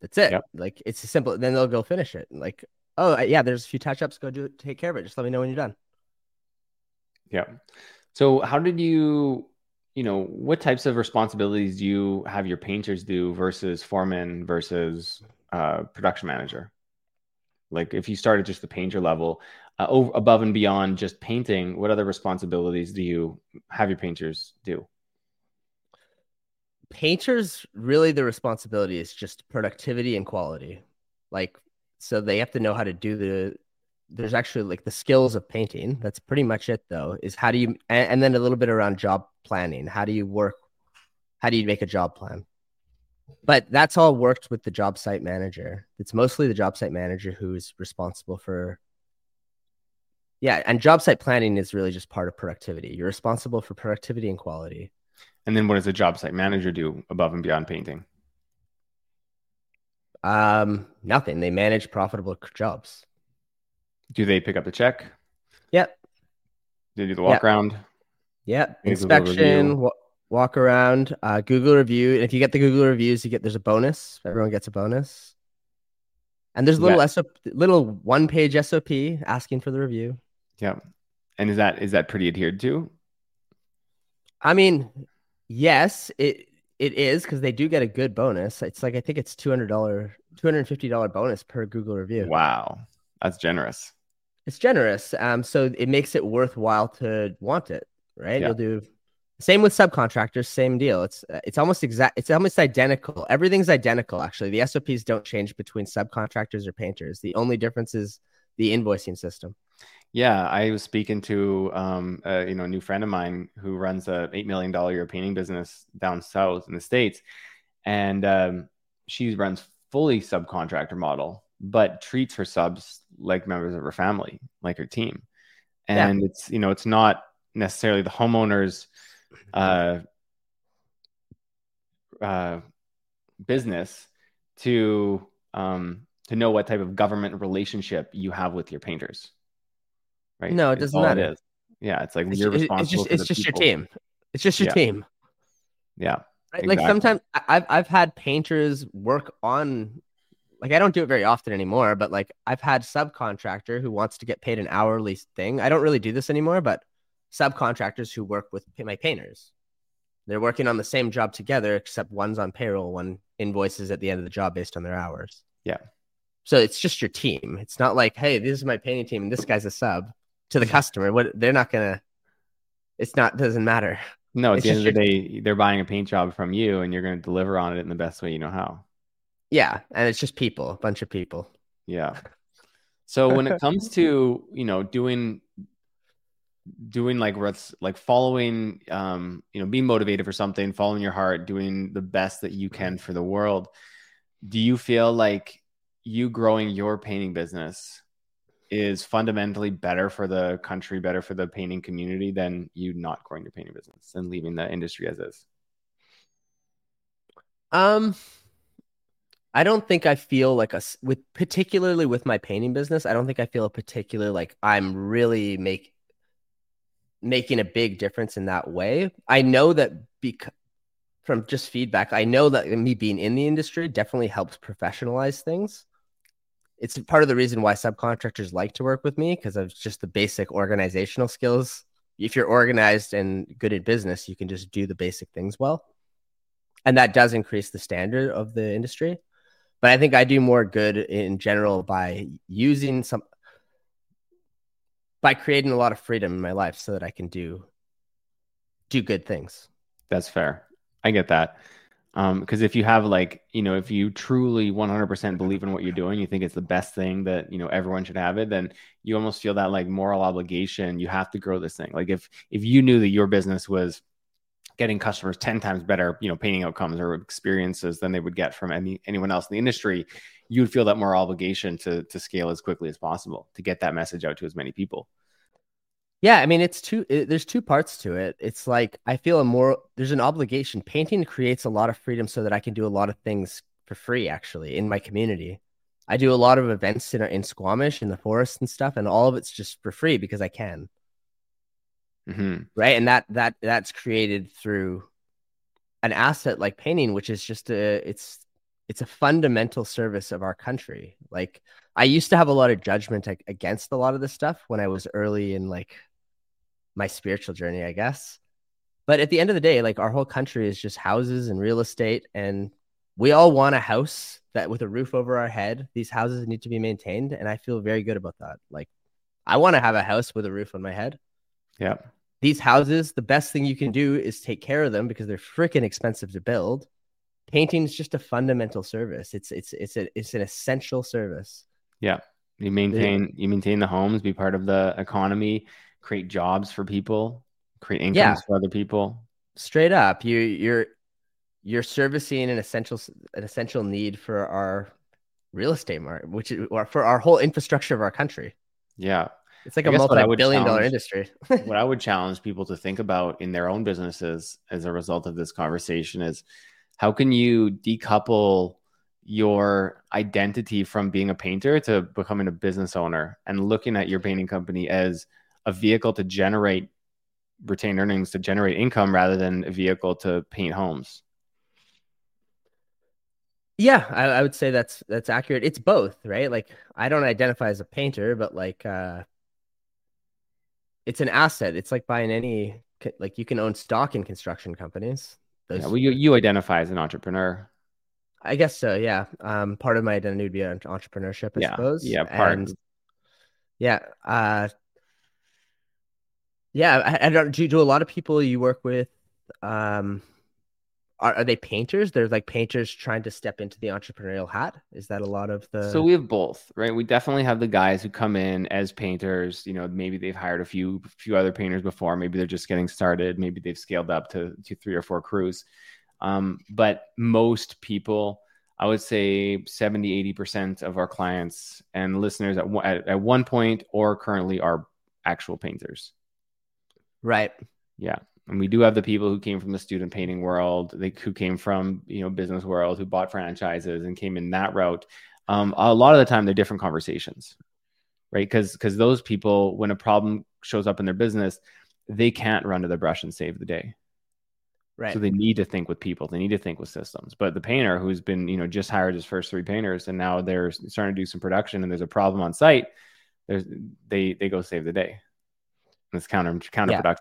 That's it. Yep. Like it's simple. Then they'll go finish it. Like, oh yeah, there's a few touch ups. Go do it. Take care of it. Just let me know when you're done. Yeah. So how did you, you know, what types of responsibilities do you have your painters do versus foreman versus uh, production manager? Like if you start at just the painter level, uh, over, above and beyond just painting, what other responsibilities do you have your painters do? Painters really the responsibility is just productivity and quality. Like so they have to know how to do the there's actually like the skills of painting. That's pretty much it though. Is how do you and, and then a little bit around job planning. How do you work how do you make a job plan? But that's all worked with the job site manager. It's mostly the job site manager who's responsible for yeah, and job site planning is really just part of productivity. You're responsible for productivity and quality. And then what does a job site manager do above and beyond painting? Um, nothing. They manage profitable jobs. Do they pick up the check? Yep. They do the walk Yep. around. Yep. Inspection, wa- walk around, uh, Google review. And if you get the Google reviews, you get there's a bonus. Everyone gets a bonus. And there's a little Yeah. SOP, little one page SOP asking for the review. Yep. And is that is that pretty adhered to? I mean, yes, it it is because they do get a good bonus. It's like I think it's two hundred dollar, two hundred fifty dollar bonus per Google review. Wow. That's generous. It's generous, um, so it makes it worthwhile to want it, right? Yeah. You'll do same with subcontractors, same deal. It's it's almost exact, it's almost identical. Everything's identical actually. The SOPs don't change between subcontractors or painters. The only difference is the invoicing system. Yeah, I was speaking to um, uh, you know a new friend of mine who runs a eight million dollar year painting business down south in the states, and um, she runs fully subcontractor model, but treats her subs like members of her family, like her team, Yeah. and it's you know it's not necessarily the homeowners uh, uh, business to um, to know what type of government relationship you have with your painters. Right? No, it It's doesn't matter. is. Yeah, it's like It's, you're ju- it's just it's just your team. It's just your Yeah. team. Yeah, Right? Like sometimes I've I've had painters work on like I don't do it very often anymore, but like I've had subcontractor who wants to get paid an hourly thing. I don't really do this anymore, but subcontractors who work with my painters. They're working on the same job together, except one's on payroll, one invoices at the end of the job based on their hours. Yeah. So it's just your team. It's not like, hey, this is my painting team and this guy's a sub to the customer. What they're not gonna it's not doesn't matter. no. At It's the end of the day, they're buying a paint job from you, and you're going to deliver on it in the best way you know how. Yeah. And it's just people, a bunch of people. Yeah. So when it comes to *laughs* you know doing doing like what's like following um you know being motivated for something following your heart doing the best that you can for the world do you feel like you growing your painting business is fundamentally better for the country better for the painting community than you not growing your painting business and leaving the industry as is Um, I don't think I feel like a with particularly with my painting business. I don't think I feel a particular like I'm really make making a big difference in that way. I know that because from just feedback, I know that me being in the industry definitely helps professionalize things. It's part of the reason why subcontractors like to work with me because of just the basic organizational skills. If you're organized and good at business, you can just do the basic things well and that does increase the standard of the industry but i think i do more good in general by using some by creating a lot of freedom in my life so that i can do do good things That's fair. I get that. Um, because if you have like, you know, if you truly 100% believe in what you're doing, you think it's the best thing that, you know, everyone should have it, then you almost feel that like moral obligation. You have to grow this thing. Like if, if you knew that your business was getting customers 10 times better, you know, painting outcomes or experiences than they would get from any, anyone else in the industry, you would feel that more obligation to, to scale as quickly as possible to get that message out to as many people. Yeah i mean it's two it, there's two parts to it. It's like i feel a more there's an obligation. Painting creates a lot of freedom so that i can do a lot of things for free actually in my community. I do a lot of events in, in squamish in the forest and stuff and all of it's just for free because i can. Hmm right? And that that that's created through an asset like painting which is just a it's it's a fundamental service of our country. Like i used to have a lot of judgment against a lot of this stuff when i was early in like my spiritual journey i guess but at the end of the day like our whole country is just houses and real estate and we all want a house that with a roof over our head these houses need to be maintained and i feel very good about that like i want to have a house with a roof on my head Yeah. these houses, the best thing you can do is take care of them because they're freaking expensive to build. Painting is just a fundamental service. It's it's it's a, it's an essential service. Yeah. You maintain you maintain the homes, be part of the economy, create jobs for people, create incomes Yeah. for other people. Straight up, you you're you're servicing an essential an essential need for our real estate market, which is or for our whole infrastructure of our country. Yeah. It's like I a guess what I would multi-billion dollar industry. *laughs* what I would challenge people to think about in their own businesses as a result of this conversation is how can you decouple your identity from being a painter to becoming a business owner and looking at your painting company as a vehicle to generate retained earnings to generate income rather than a vehicle to paint homes. Yeah, I, I would say that's that's accurate. It's both, right? Like I don't identify as a painter, but like uh it's an asset. It's like buying any like you can own stock in construction companies. Those, Yeah, well, you, you identify as an entrepreneur. I guess so, yeah. Um part of my identity would be en- entrepreneurship, I Yeah, suppose. yeah, part. And yeah, uh yeah, I, I don't do, do a lot of people you work with um are, are they painters? They're like painters trying to step into the entrepreneurial hat. Is that a lot of the So we have both, right? We definitely have the guys who come in as painters. You know, maybe they've hired a few few other painters before. Maybe they're just getting started. Maybe they've scaled up to to three or four crews. Um, but most people, I would say 70, 80% of our clients and listeners at, at, at one point or currently are actual painters. Right? Yeah. And we do have the people who came from the student painting world, they, who came from, you know, business world, who bought franchises and came in that route. Um, a lot of the time they're different conversations, right? Because because those people, when a problem shows up in their business, they can't run to the brush and save the day. Right. So they need to think with people. They need to think with systems. But the painter who's been, you know, just hired his first three painters and now they're starting to do some production and there's a problem on site, there's they they go save the day. It's counter counterproductive.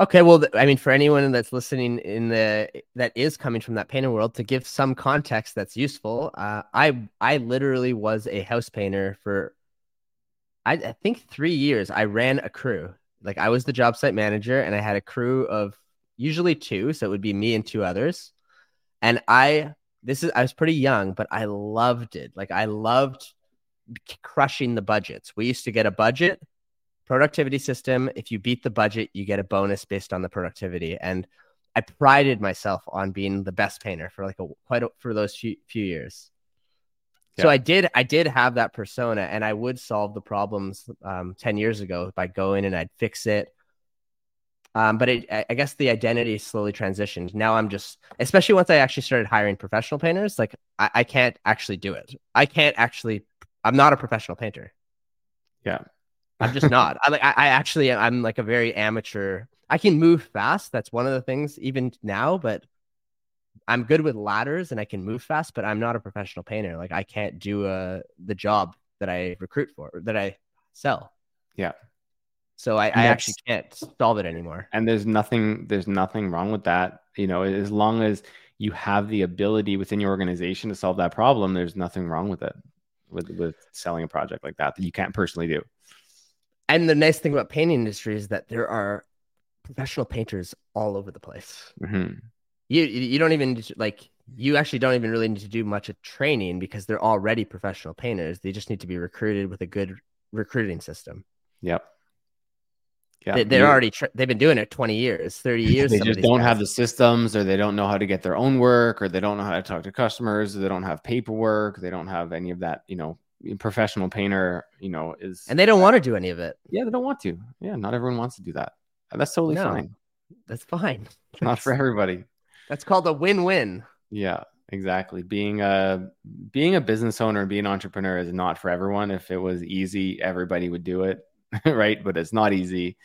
Okay, well, I mean, for anyone that's listening in the that is coming from that painter world, to give some context that's useful, uh, I I literally was a house painter for, I, I think three years. I ran a crew, like I was the job site manager, and I had a crew of usually two, so it would be me and two others, and I this is I was pretty young, but I loved it. Like I loved crushing the budgets. We used to get a budget productivity system. If you beat the budget, you get a bonus based on the productivity. And I prided myself on being the best painter for like a quite a, for those few, few years. So Yeah. I did I did have that persona, and I would solve the problems um, ten years ago by going and I'd fix it. Um, but it, I I guess the identity slowly transitioned. Now I'm just, especially once I actually started hiring professional painters, like I, I can't actually do it. I can't actually. I'm not a professional painter. Yeah. I'm just not. I like. I, I actually, I'm like a very amateur. I can move fast. That's one of the things, even now. But I'm good with ladders and I can move fast. But I'm not a professional painter. Like I can't do uh, the job that I recruit for, that I sell. Yeah. So I, I actually can't solve it anymore. and there's nothing there's nothing wrong with that you know as long as you have the ability within your organization to solve that problem there's nothing wrong with it with with selling a project like that that you can't personally do And the nice thing about painting industry is that there are professional painters all over the place. Mhm. You you don't even like you actually don't even really need to do much of training because they're already professional painters. They just need to be recruited with a good recruiting system. yep yeah They, they're You- already tra- they've been doing it 20 years, 30 *laughs* years. they just don't guys. have the systems or they don't know how to get their own work or they don't know how to talk to customers or they don't have paperwork they don't have any of that you know professional painter you know is and they don't want to do any of it. yeah they don't want to yeah not everyone wants to do that that's totally No. fine That's fine. *laughs* not for everybody That's called a win-win. Yeah, exactly. Being a being a business owner and being an entrepreneur is not for everyone. If it was easy, everybody would do it, *laughs* right? But it's not easy.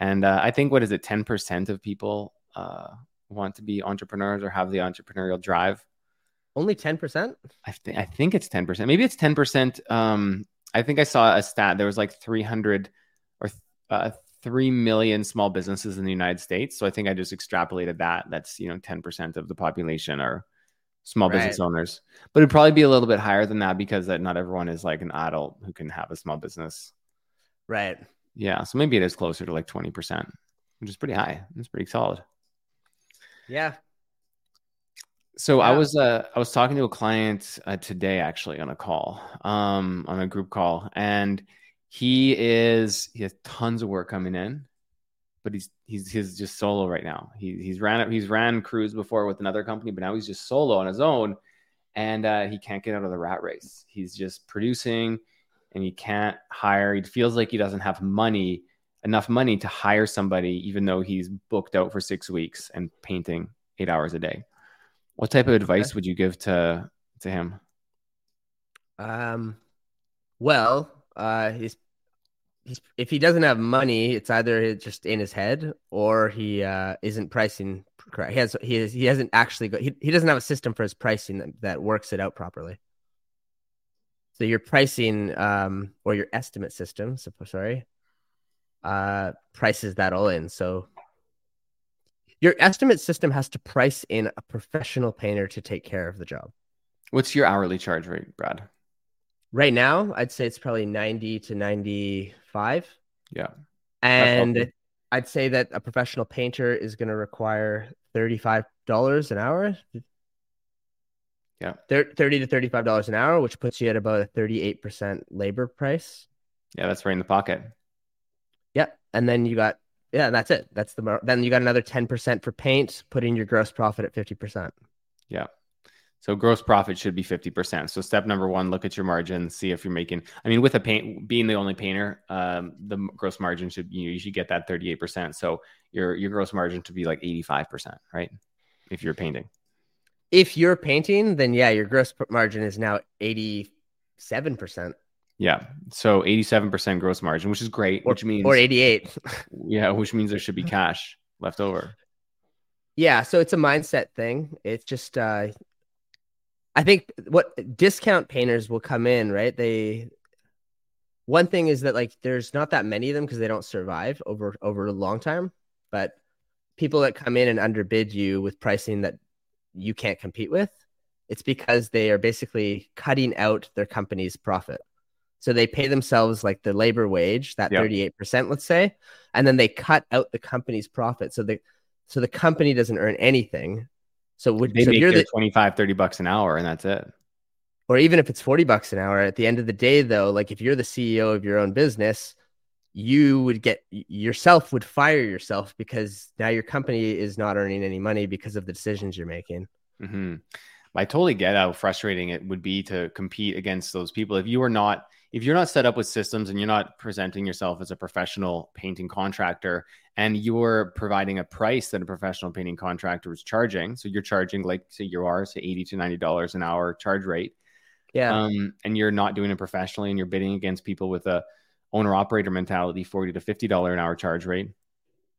And uh, I think what is it, ten percent of people uh, want to be entrepreneurs or have the entrepreneurial drive. Only 10%? I, th- I think it's ten percent. Maybe it's ten percent. Um, I think I saw a stat. There was like three hundred or uh, three million small businesses in the United States. So I think I just extrapolated that. That's you know ten percent of the population are small business owners. But it'd probably be a little bit higher than that because that not everyone is like an adult who can have a small business. Right. Yeah, so maybe it is closer to like 20%, which is pretty high. It's pretty solid. Yeah. So Yeah. I was uh I was talking to a client uh, today actually on a call, um on a group call and he is he has tons of work coming in, but he's he's he's just solo right now. He he's ran he's ran crews before with another company, but now he's just solo on his own and uh, he can't get out of the rat race. He's just producing and he can't hire. He feels like he doesn't have money, enough money to hire somebody, even though he's booked out for six weeks and painting eight hours a day. What type of advice would you give to to him? Um, well, uh, he's he's if he doesn't have money, it's either just in his head or he uh isn't pricing correct. He has he has, he hasn't actually got he, he doesn't have a system for his pricing that, that works it out properly. So your pricing um or your estimate system, so, sorry, uh prices that all in. So your estimate system has to price in a professional painter to take care of the job. What's your hourly charge rate, Brad? Right now, I'd say it's probably 90 to 95. Yeah. And. I'd say that a professional painter is going to require $35 an hour. Yeah. 30 to $35 an hour, which puts you at about a 38% labor price. Yeah, that's right in the pocket. Yeah. And then you got, yeah, that's it. That's the, then you got another 10% for paint, putting your gross profit at 50%. Yeah. So gross profit should be 50%. So step number one, look at your margin, see if you're making, I mean, with a paint being the only painter, um, the gross margin should, you, know, you should get that 38%. So your, your gross margin to be like 85%, right? If you're painting. If you're painting, then yeah, your gross margin is now 87% Yeah. So 87% gross margin, which is great, or, which means, or 88. *laughs* yeah, which means there should be cash left over. Yeah, so it's a mindset thing. It's just uh I think what discount painters will come in, right? They one thing is that like there's not that many of them because they don't survive over over a long time, but people that come in and underbid you with pricing that you can't compete with, it's because they are basically cutting out their company's profit. So they pay themselves like the labor wage, that Yep. 38%, let's say, and then they cut out the company's profit. So the so the company doesn't earn anything. So would they so make you're the 25, 30 bucks an hour and that's it. or even if it's 40 bucks an hour at the end of the day though like if you're the ceo of your own business you would get yourself would fire yourself because now your company is not earning any money because of the decisions you're making hmm I totally get how frustrating it would be to compete against those people if you are not if you're not set up with systems and you're not presenting yourself as a professional painting contractor and you're providing a price that a professional painting contractor is charging so you're charging like say you are say 80 to 90 dollars an hour charge rate. Yeah. Um, and you're not doing it professionally and you're bidding against people with a owner operator mentality 40 to 50 dollar an hour charge rate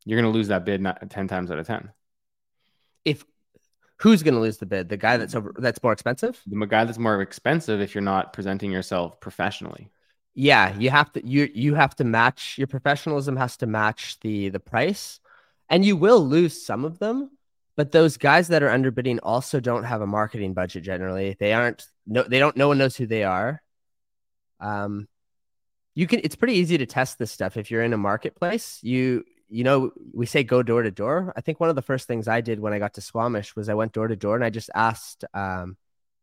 you're going to lose that bid 10 times out of 10 if who's going to lose the bid? The guy that's over that's more expensive? The guy that's more expensive if you're not presenting yourself professionally. Yeah you have to you you have to match your professionalism has to match the the price. And you will lose some of them but those guys that are underbidding also don't have a marketing budget generally. They aren't no they don't no one knows who they are. Um you can it's pretty easy to test this stuff. If you're in a marketplace you you know we say go door to door. I think one of the first things i did when i got to squamish was i went door to door and i just asked um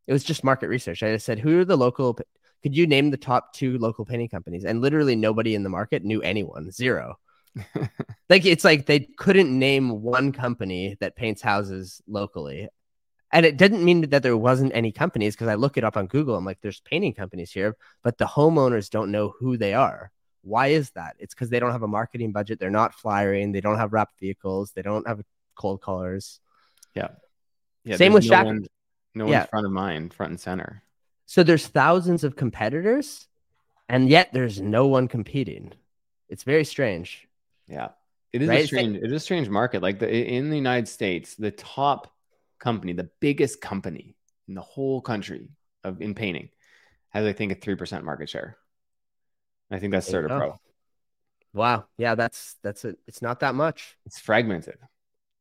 it was just market research. I just said who are the local could you name the top two local painting companies? And literally nobody in the market knew anyone zero. *laughs* Like it's like they couldn't name one company that paints houses locally. And it didn't mean that there wasn't any companies because i look it up on google. I'm like there's painting companies here but the homeowners don't know who they are why is that it's because they don't have a marketing budget they're not flyering they don't have wrapped vehicles they don't have cold callers yeah yeah Same with no Shaq- one, no Yeah. one's front of mind front and center so there's thousands of competitors and yet there's no one competing it's very strange Yeah, it is Right? a strange. it is a strange market. Like the in the United States, the top company, the biggest company in the whole country of in painting, has I think a three percent market share. I think that's There you Certa go. Pro. wow yeah that's that's it it's not that much It's fragmented.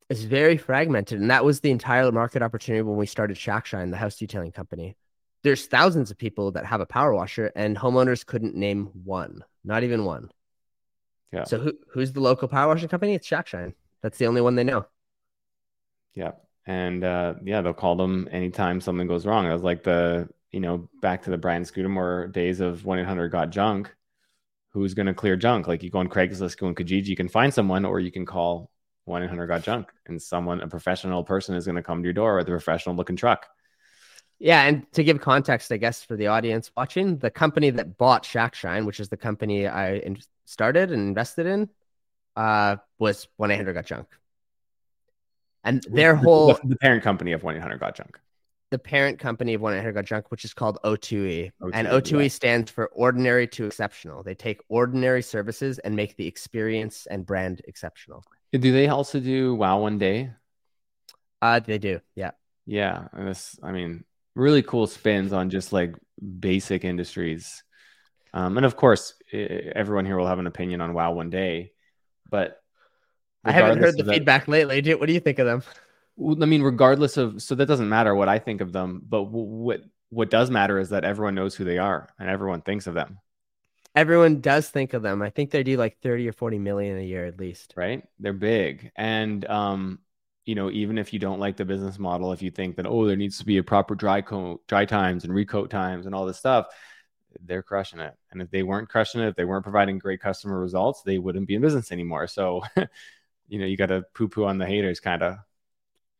It's very fragmented, and that was the entire market opportunity when we started Shack Shine, the house detailing company. There's thousands of people that have a power washer, and homeowners couldn't name one, not even one. Yeah. So who who's the local power washing company? It's Shack Shine. That's the only one they know. Yeah. And uh, yeah, they'll call them anytime something goes wrong. It was like the, you know, back to the Brian Scudamore days of 1 800 got junk. Who's going to clear junk? Like you go on Craigslist, go on Kijiji, you can find someone, or you can call 1 800 got junk and someone, a professional person is going to come to your door with a professional looking truck. Yeah, and to give context, I guess for the audience watching, the company that bought Shack Shine, which is the company I started and invested in, uh, was one eight hundred got junk, and their whole the parent company of one eight hundred got junk, the parent company of one eight hundred got junk, which is called O2E, O2E, and O2E yeah. stands for ordinary to exceptional. They take ordinary services and make the experience and brand exceptional. Do they also do Wow One Day? Uh, they do, yeah. Yeah, and this, I mean, really cool spins on just like basic industries. Um, and of course, everyone here will have an opinion on Wow One Day, but I haven't heard the that- feedback lately. What do you think of them? I mean, regardless of, so that doesn't matter what I think of them, but what what does matter is that everyone knows who they are and everyone thinks of them, Everyone does think of them. I think they do like 30 or 40 million a year at least. right? They're big, and um, you know, even if you don't like the business model, if you think that oh, there needs to be a proper dry coat, dry times and recoat times and all this stuff, they're crushing it. And if they weren't crushing it, if they weren't providing great customer results, they wouldn't be in business anymore. So, *laughs* you know, you got to poo poo on the haters, kind of.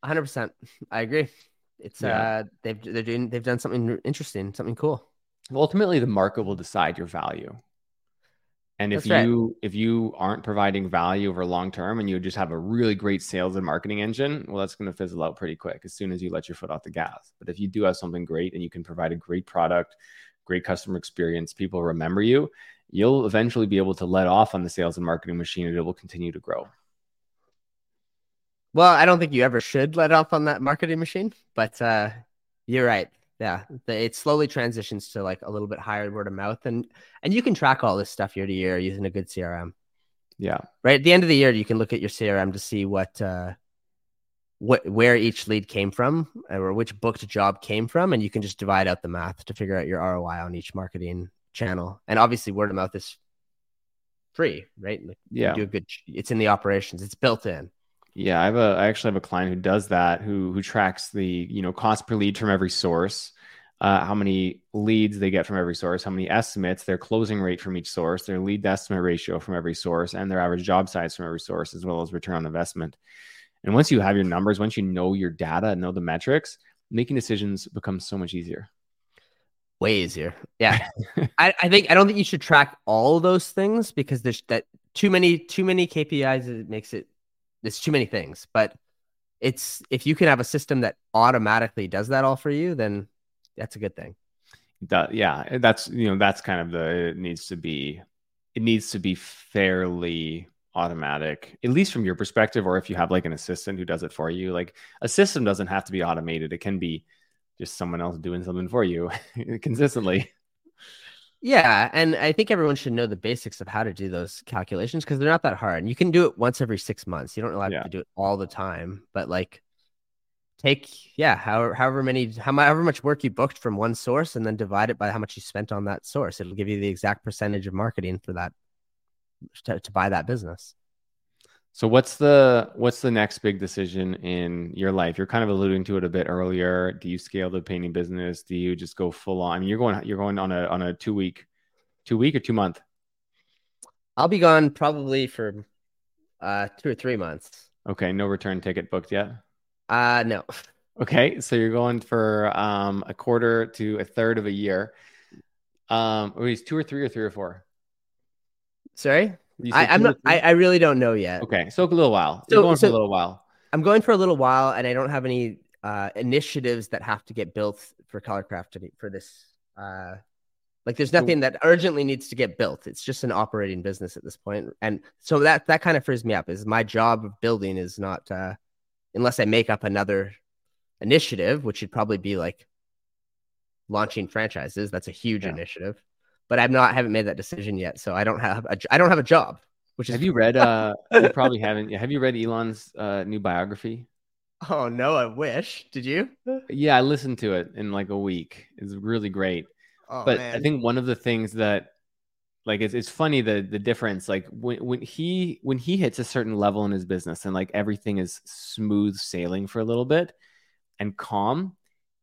100%. I agree. It's Yeah. uh they've they're doing they've done something interesting, something cool. ultimately the market will decide your value and if That's right. you if you aren't providing value over long term and you just have a really great sales and marketing engine well that's going to fizzle out pretty quick as soon as you let your foot off the gas but if you do have something great and you can provide a great product great customer experience people remember you you'll eventually be able to let off on the sales and marketing machine and it will continue to grow Well, I don't think you ever should let off on that marketing machine, but uh you're right. Yeah, the, it slowly transitions to like a little bit higher word of mouth and and you can track all this stuff year to year using a good CRM. yeah Right? At the end of the year, you can look at your CRM to see what uh what where each lead came from or which booked job came from and you can just divide out the math to figure out your ROI on each marketing channel. And obviously word of mouth is free, right? Like, you yeah do a good it's in the operations. It's built in. Yeah, I have a I actually have a client who does that who who tracks the you know cost per lead from every source, uh, how many leads they get from every source, how many estimates, their closing rate from each source, their lead to estimate ratio from every source, and their average job size from every source, as well as return on investment. And once you have your numbers, once you know your data and know the metrics, making decisions becomes so much easier. way easier. Yeah. *laughs* I, I think I don't think you should track all those things because there's that too many too many KPIs it makes it there's too many things. But it's if you can have a system that automatically does that all for you, then that's a good thing. That, yeah, that's you know that's kind of the it needs to be it needs to be fairly automatic, at least from your perspective, or if you have like an assistant who does it for you. Like a system doesn't have to be automated; it can be just someone else doing something for you *laughs* consistently. Yeah, and I think everyone should know the basics of how to do those calculations because they're not that hard. You can do it once every six months. You don't really have Yeah. to do it all the time, but like take yeah, however however many however much work you booked from one source and then divide it by how much you spent on that source. It'll give you the exact percentage of marketing for that to, to buy that business. So what's the what's the next big decision in your life? You're kind of alluding to it a bit earlier. Do you scale the painting business? Do you just go full on? I mean, you're going you're going on a on a two week, two week or two month. I'll be gone probably for uh two or three months. Okay, no return ticket booked yet. Uh no. Okay, so you're going for um a quarter to a third of a year. Um, or is two or three or three or four? Sorry? I, I'm not? I, I really don't know yet. Okay, so a little while. So- you're going for so- a little while. I'm going for a little while, and I don't have any uh, initiatives that have to get built for Colour Craft to, for this. Uh, like, there's nothing that urgently needs to get built. It's just an operating business at this point, and so that that kind of frees me up. Is my job of building is not uh, unless I make up another initiative, which would probably be like launching franchises. That's a huge Yeah. initiative, but I'm not haven't made that decision yet. So I don't have a, I don't have a job. Which is Have you read? *laughs* Uh, you probably haven't. Have you read Elon's uh, new biography? Oh no, I wish. Did you? Yeah, I listened to it in like a week. It's really great. Oh, but I think one of the things that like it's, it's funny the the difference like when, when he when he hits a certain level in his business and like everything is smooth sailing for a little bit and calm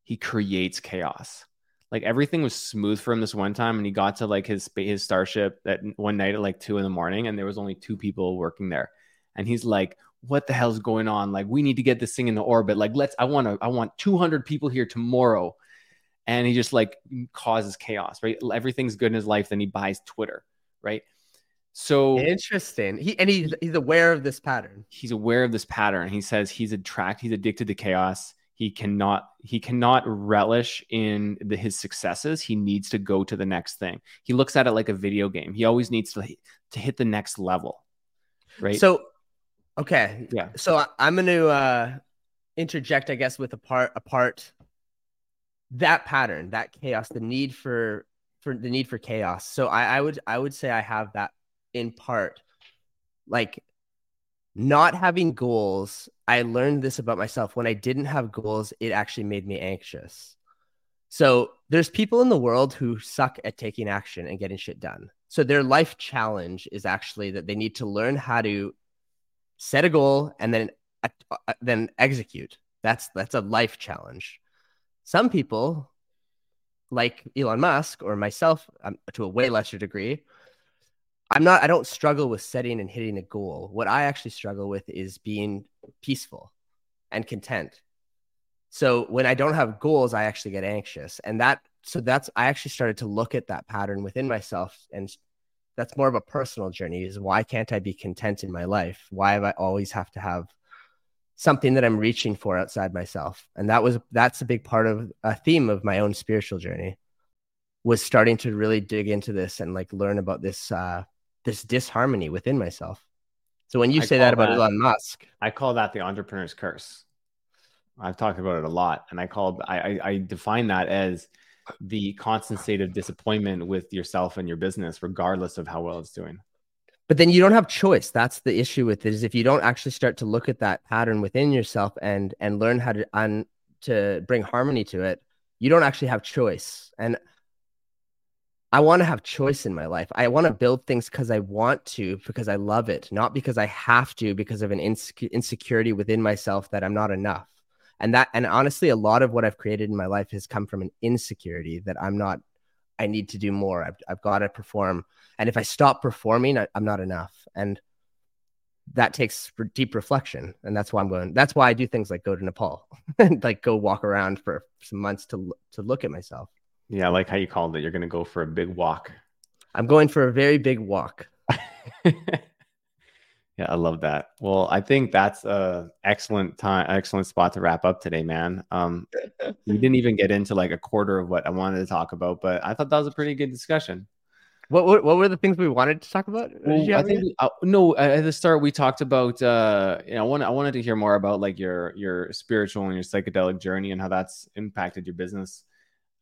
he creates chaos like everything was smooth for him this one time and he got to like his his starship that one night at like two in the morning and there was only two people working there and he's like what the hell's going on like we need to get this thing into orbit like let's i want to i want 200 people here tomorrow and he just like causes chaos, right? Everything's good in his life, then he buys Twitter, right? So interesting. He and he's he's aware of this pattern. He's aware of this pattern. He says he's attract, he's addicted to chaos. He cannot he cannot relish in the, his successes. He needs to go to the next thing. He looks at it like a video game. He always needs to to hit the next level, right? So, okay, yeah. So I, I'm going to uh, interject, I guess, with a part a part that pattern, that chaos, the need for for the need for chaos. So I, I would I would say I have that in part. Like not having goals, I learned this about myself. When I didn't have goals, it actually made me anxious. So there's people in the world who suck at taking action and getting shit done. So their life challenge is actually that they need to learn how to set a goal and then uh, then execute. That's that's a life challenge. Some people, like Elon Musk or myself, um, to a way lesser degree, I'm not, I don't struggle with setting and hitting a goal. What I actually struggle with is being peaceful and content. So when I don't have goals, I actually get anxious. And that, so that's, I actually started to look at that pattern within myself. And that's more of a personal journey is why can't I be content in my life? Why have I always have to have something that I'm reaching for outside myself. And that was that's a big part of a theme of my own spiritual journey was starting to really dig into this and like learn about this uh this disharmony within myself. So when you I say that about that, Elon Musk, I call that the entrepreneur's curse. I've talked about it a lot, and I called I, I, I define that as the constant state of disappointment with yourself and your business, regardless of how well it's doing but then you don't have choice that's the issue with it is if you don't actually start to look at that pattern within yourself and and learn how to un, to bring harmony to it you don't actually have choice and i want to have choice in my life i want to build things because i want to because i love it not because i have to because of an insecurity within myself that i'm not enough and that and honestly a lot of what i've created in my life has come from an insecurity that i'm not i need to do more i've, I've got to perform and if I stop performing, I, am not enough. And that takes deep reflection. And that's why I'm going, that's why I do things like go to Nepal *laughs* and like go walk around for some months to, to look at myself. Yeah. I like how you called it. You're going to go for a big walk. I'm going for a very big walk. *laughs* Yeah, I love that. Well, I think that's a excellent time, excellent spot to wrap up today, man. Um, *laughs* we didn't even get into like a quarter of what I wanted to talk about, but I thought that was a pretty good discussion. What, what, what were the things we wanted to talk about? Well, I think we, uh, no. At the start, we talked about. Uh, you know, I want I wanted to hear more about like your your spiritual and your psychedelic journey and how that's impacted your business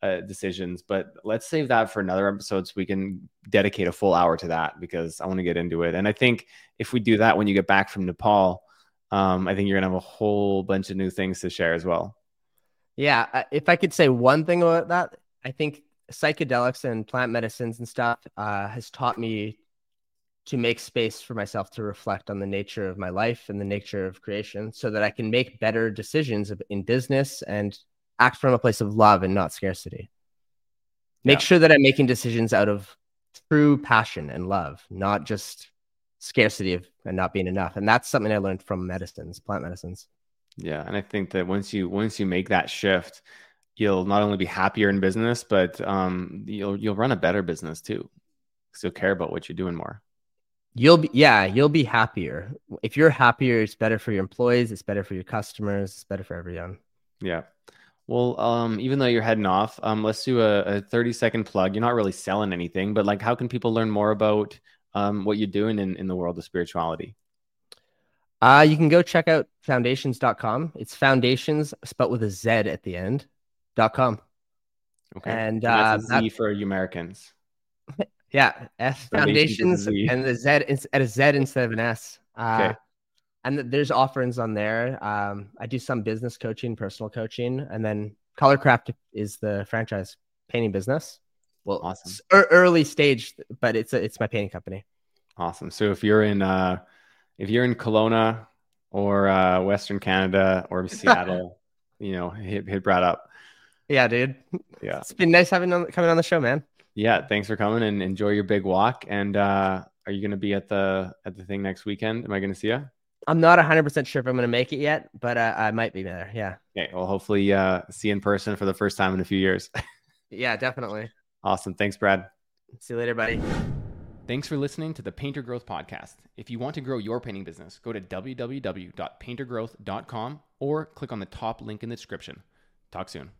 uh, decisions. But let's save that for another episode so we can dedicate a full hour to that because I want to get into it. And I think if we do that when you get back from Nepal, um, I think you're gonna have a whole bunch of new things to share as well. Yeah, uh, if I could say one thing about that, I think psychedelics and plant medicines and stuff uh, has taught me to make space for myself to reflect on the nature of my life and the nature of creation so that I can make better decisions in business and act from a place of love and not scarcity. Make yeah. sure that I'm making decisions out of true passion and love, not just scarcity of and not being enough. And that's something I learned from medicines, plant medicines. Yeah, and I think that once you once you make that shift, you'll not only be happier in business, but um, you'll you'll run a better business too, because you'll care about what you're doing more. You'll be yeah, you'll be happier. If you're happier, it's better for your employees, it's better for your customers, it's better for everyone. Yeah. Well, um, even though you're heading off, um, let's do a, a 30 second plug. You're not really selling anything, but like, how can people learn more about um, what you're doing in, in the world of spirituality? Uh, you can go check out foundations.com. It's foundations spelled with a Z at the end dot com. Okay. And, uh, Z that, for you Americans. *laughs* Yeah. S foundations and the Z at a Z instead of an S. Uh, okay. And there's offerings on there. Um, I do some business coaching, personal coaching, and then Colour Craft is the franchise painting business. well, Awesome. early stage, but it's a, it's my painting company. Awesome. So if you're in uh if you're in Kelowna or uh Western Canada or *laughs* Seattle, you know, hit hit Brad up. Yeah, dude. Yeah. It's been nice having on, coming on the show, man. Yeah, thanks for coming and enjoy your big walk. And uh are you gonna be at the at the thing next weekend? Am I gonna see you? I'm not 100% sure if I'm going to make it yet, but uh, I might be there. Yeah. Okay, well hopefully uh see in person for the first time in a few years. *laughs* Yeah, definitely. awesome. Thanks, Brad. See you later, buddy. Thanks for listening to the Painter Growth Podcast. If you want to grow your painting business, go to www.paintergrowth.com or click on the top link in the description. Talk soon.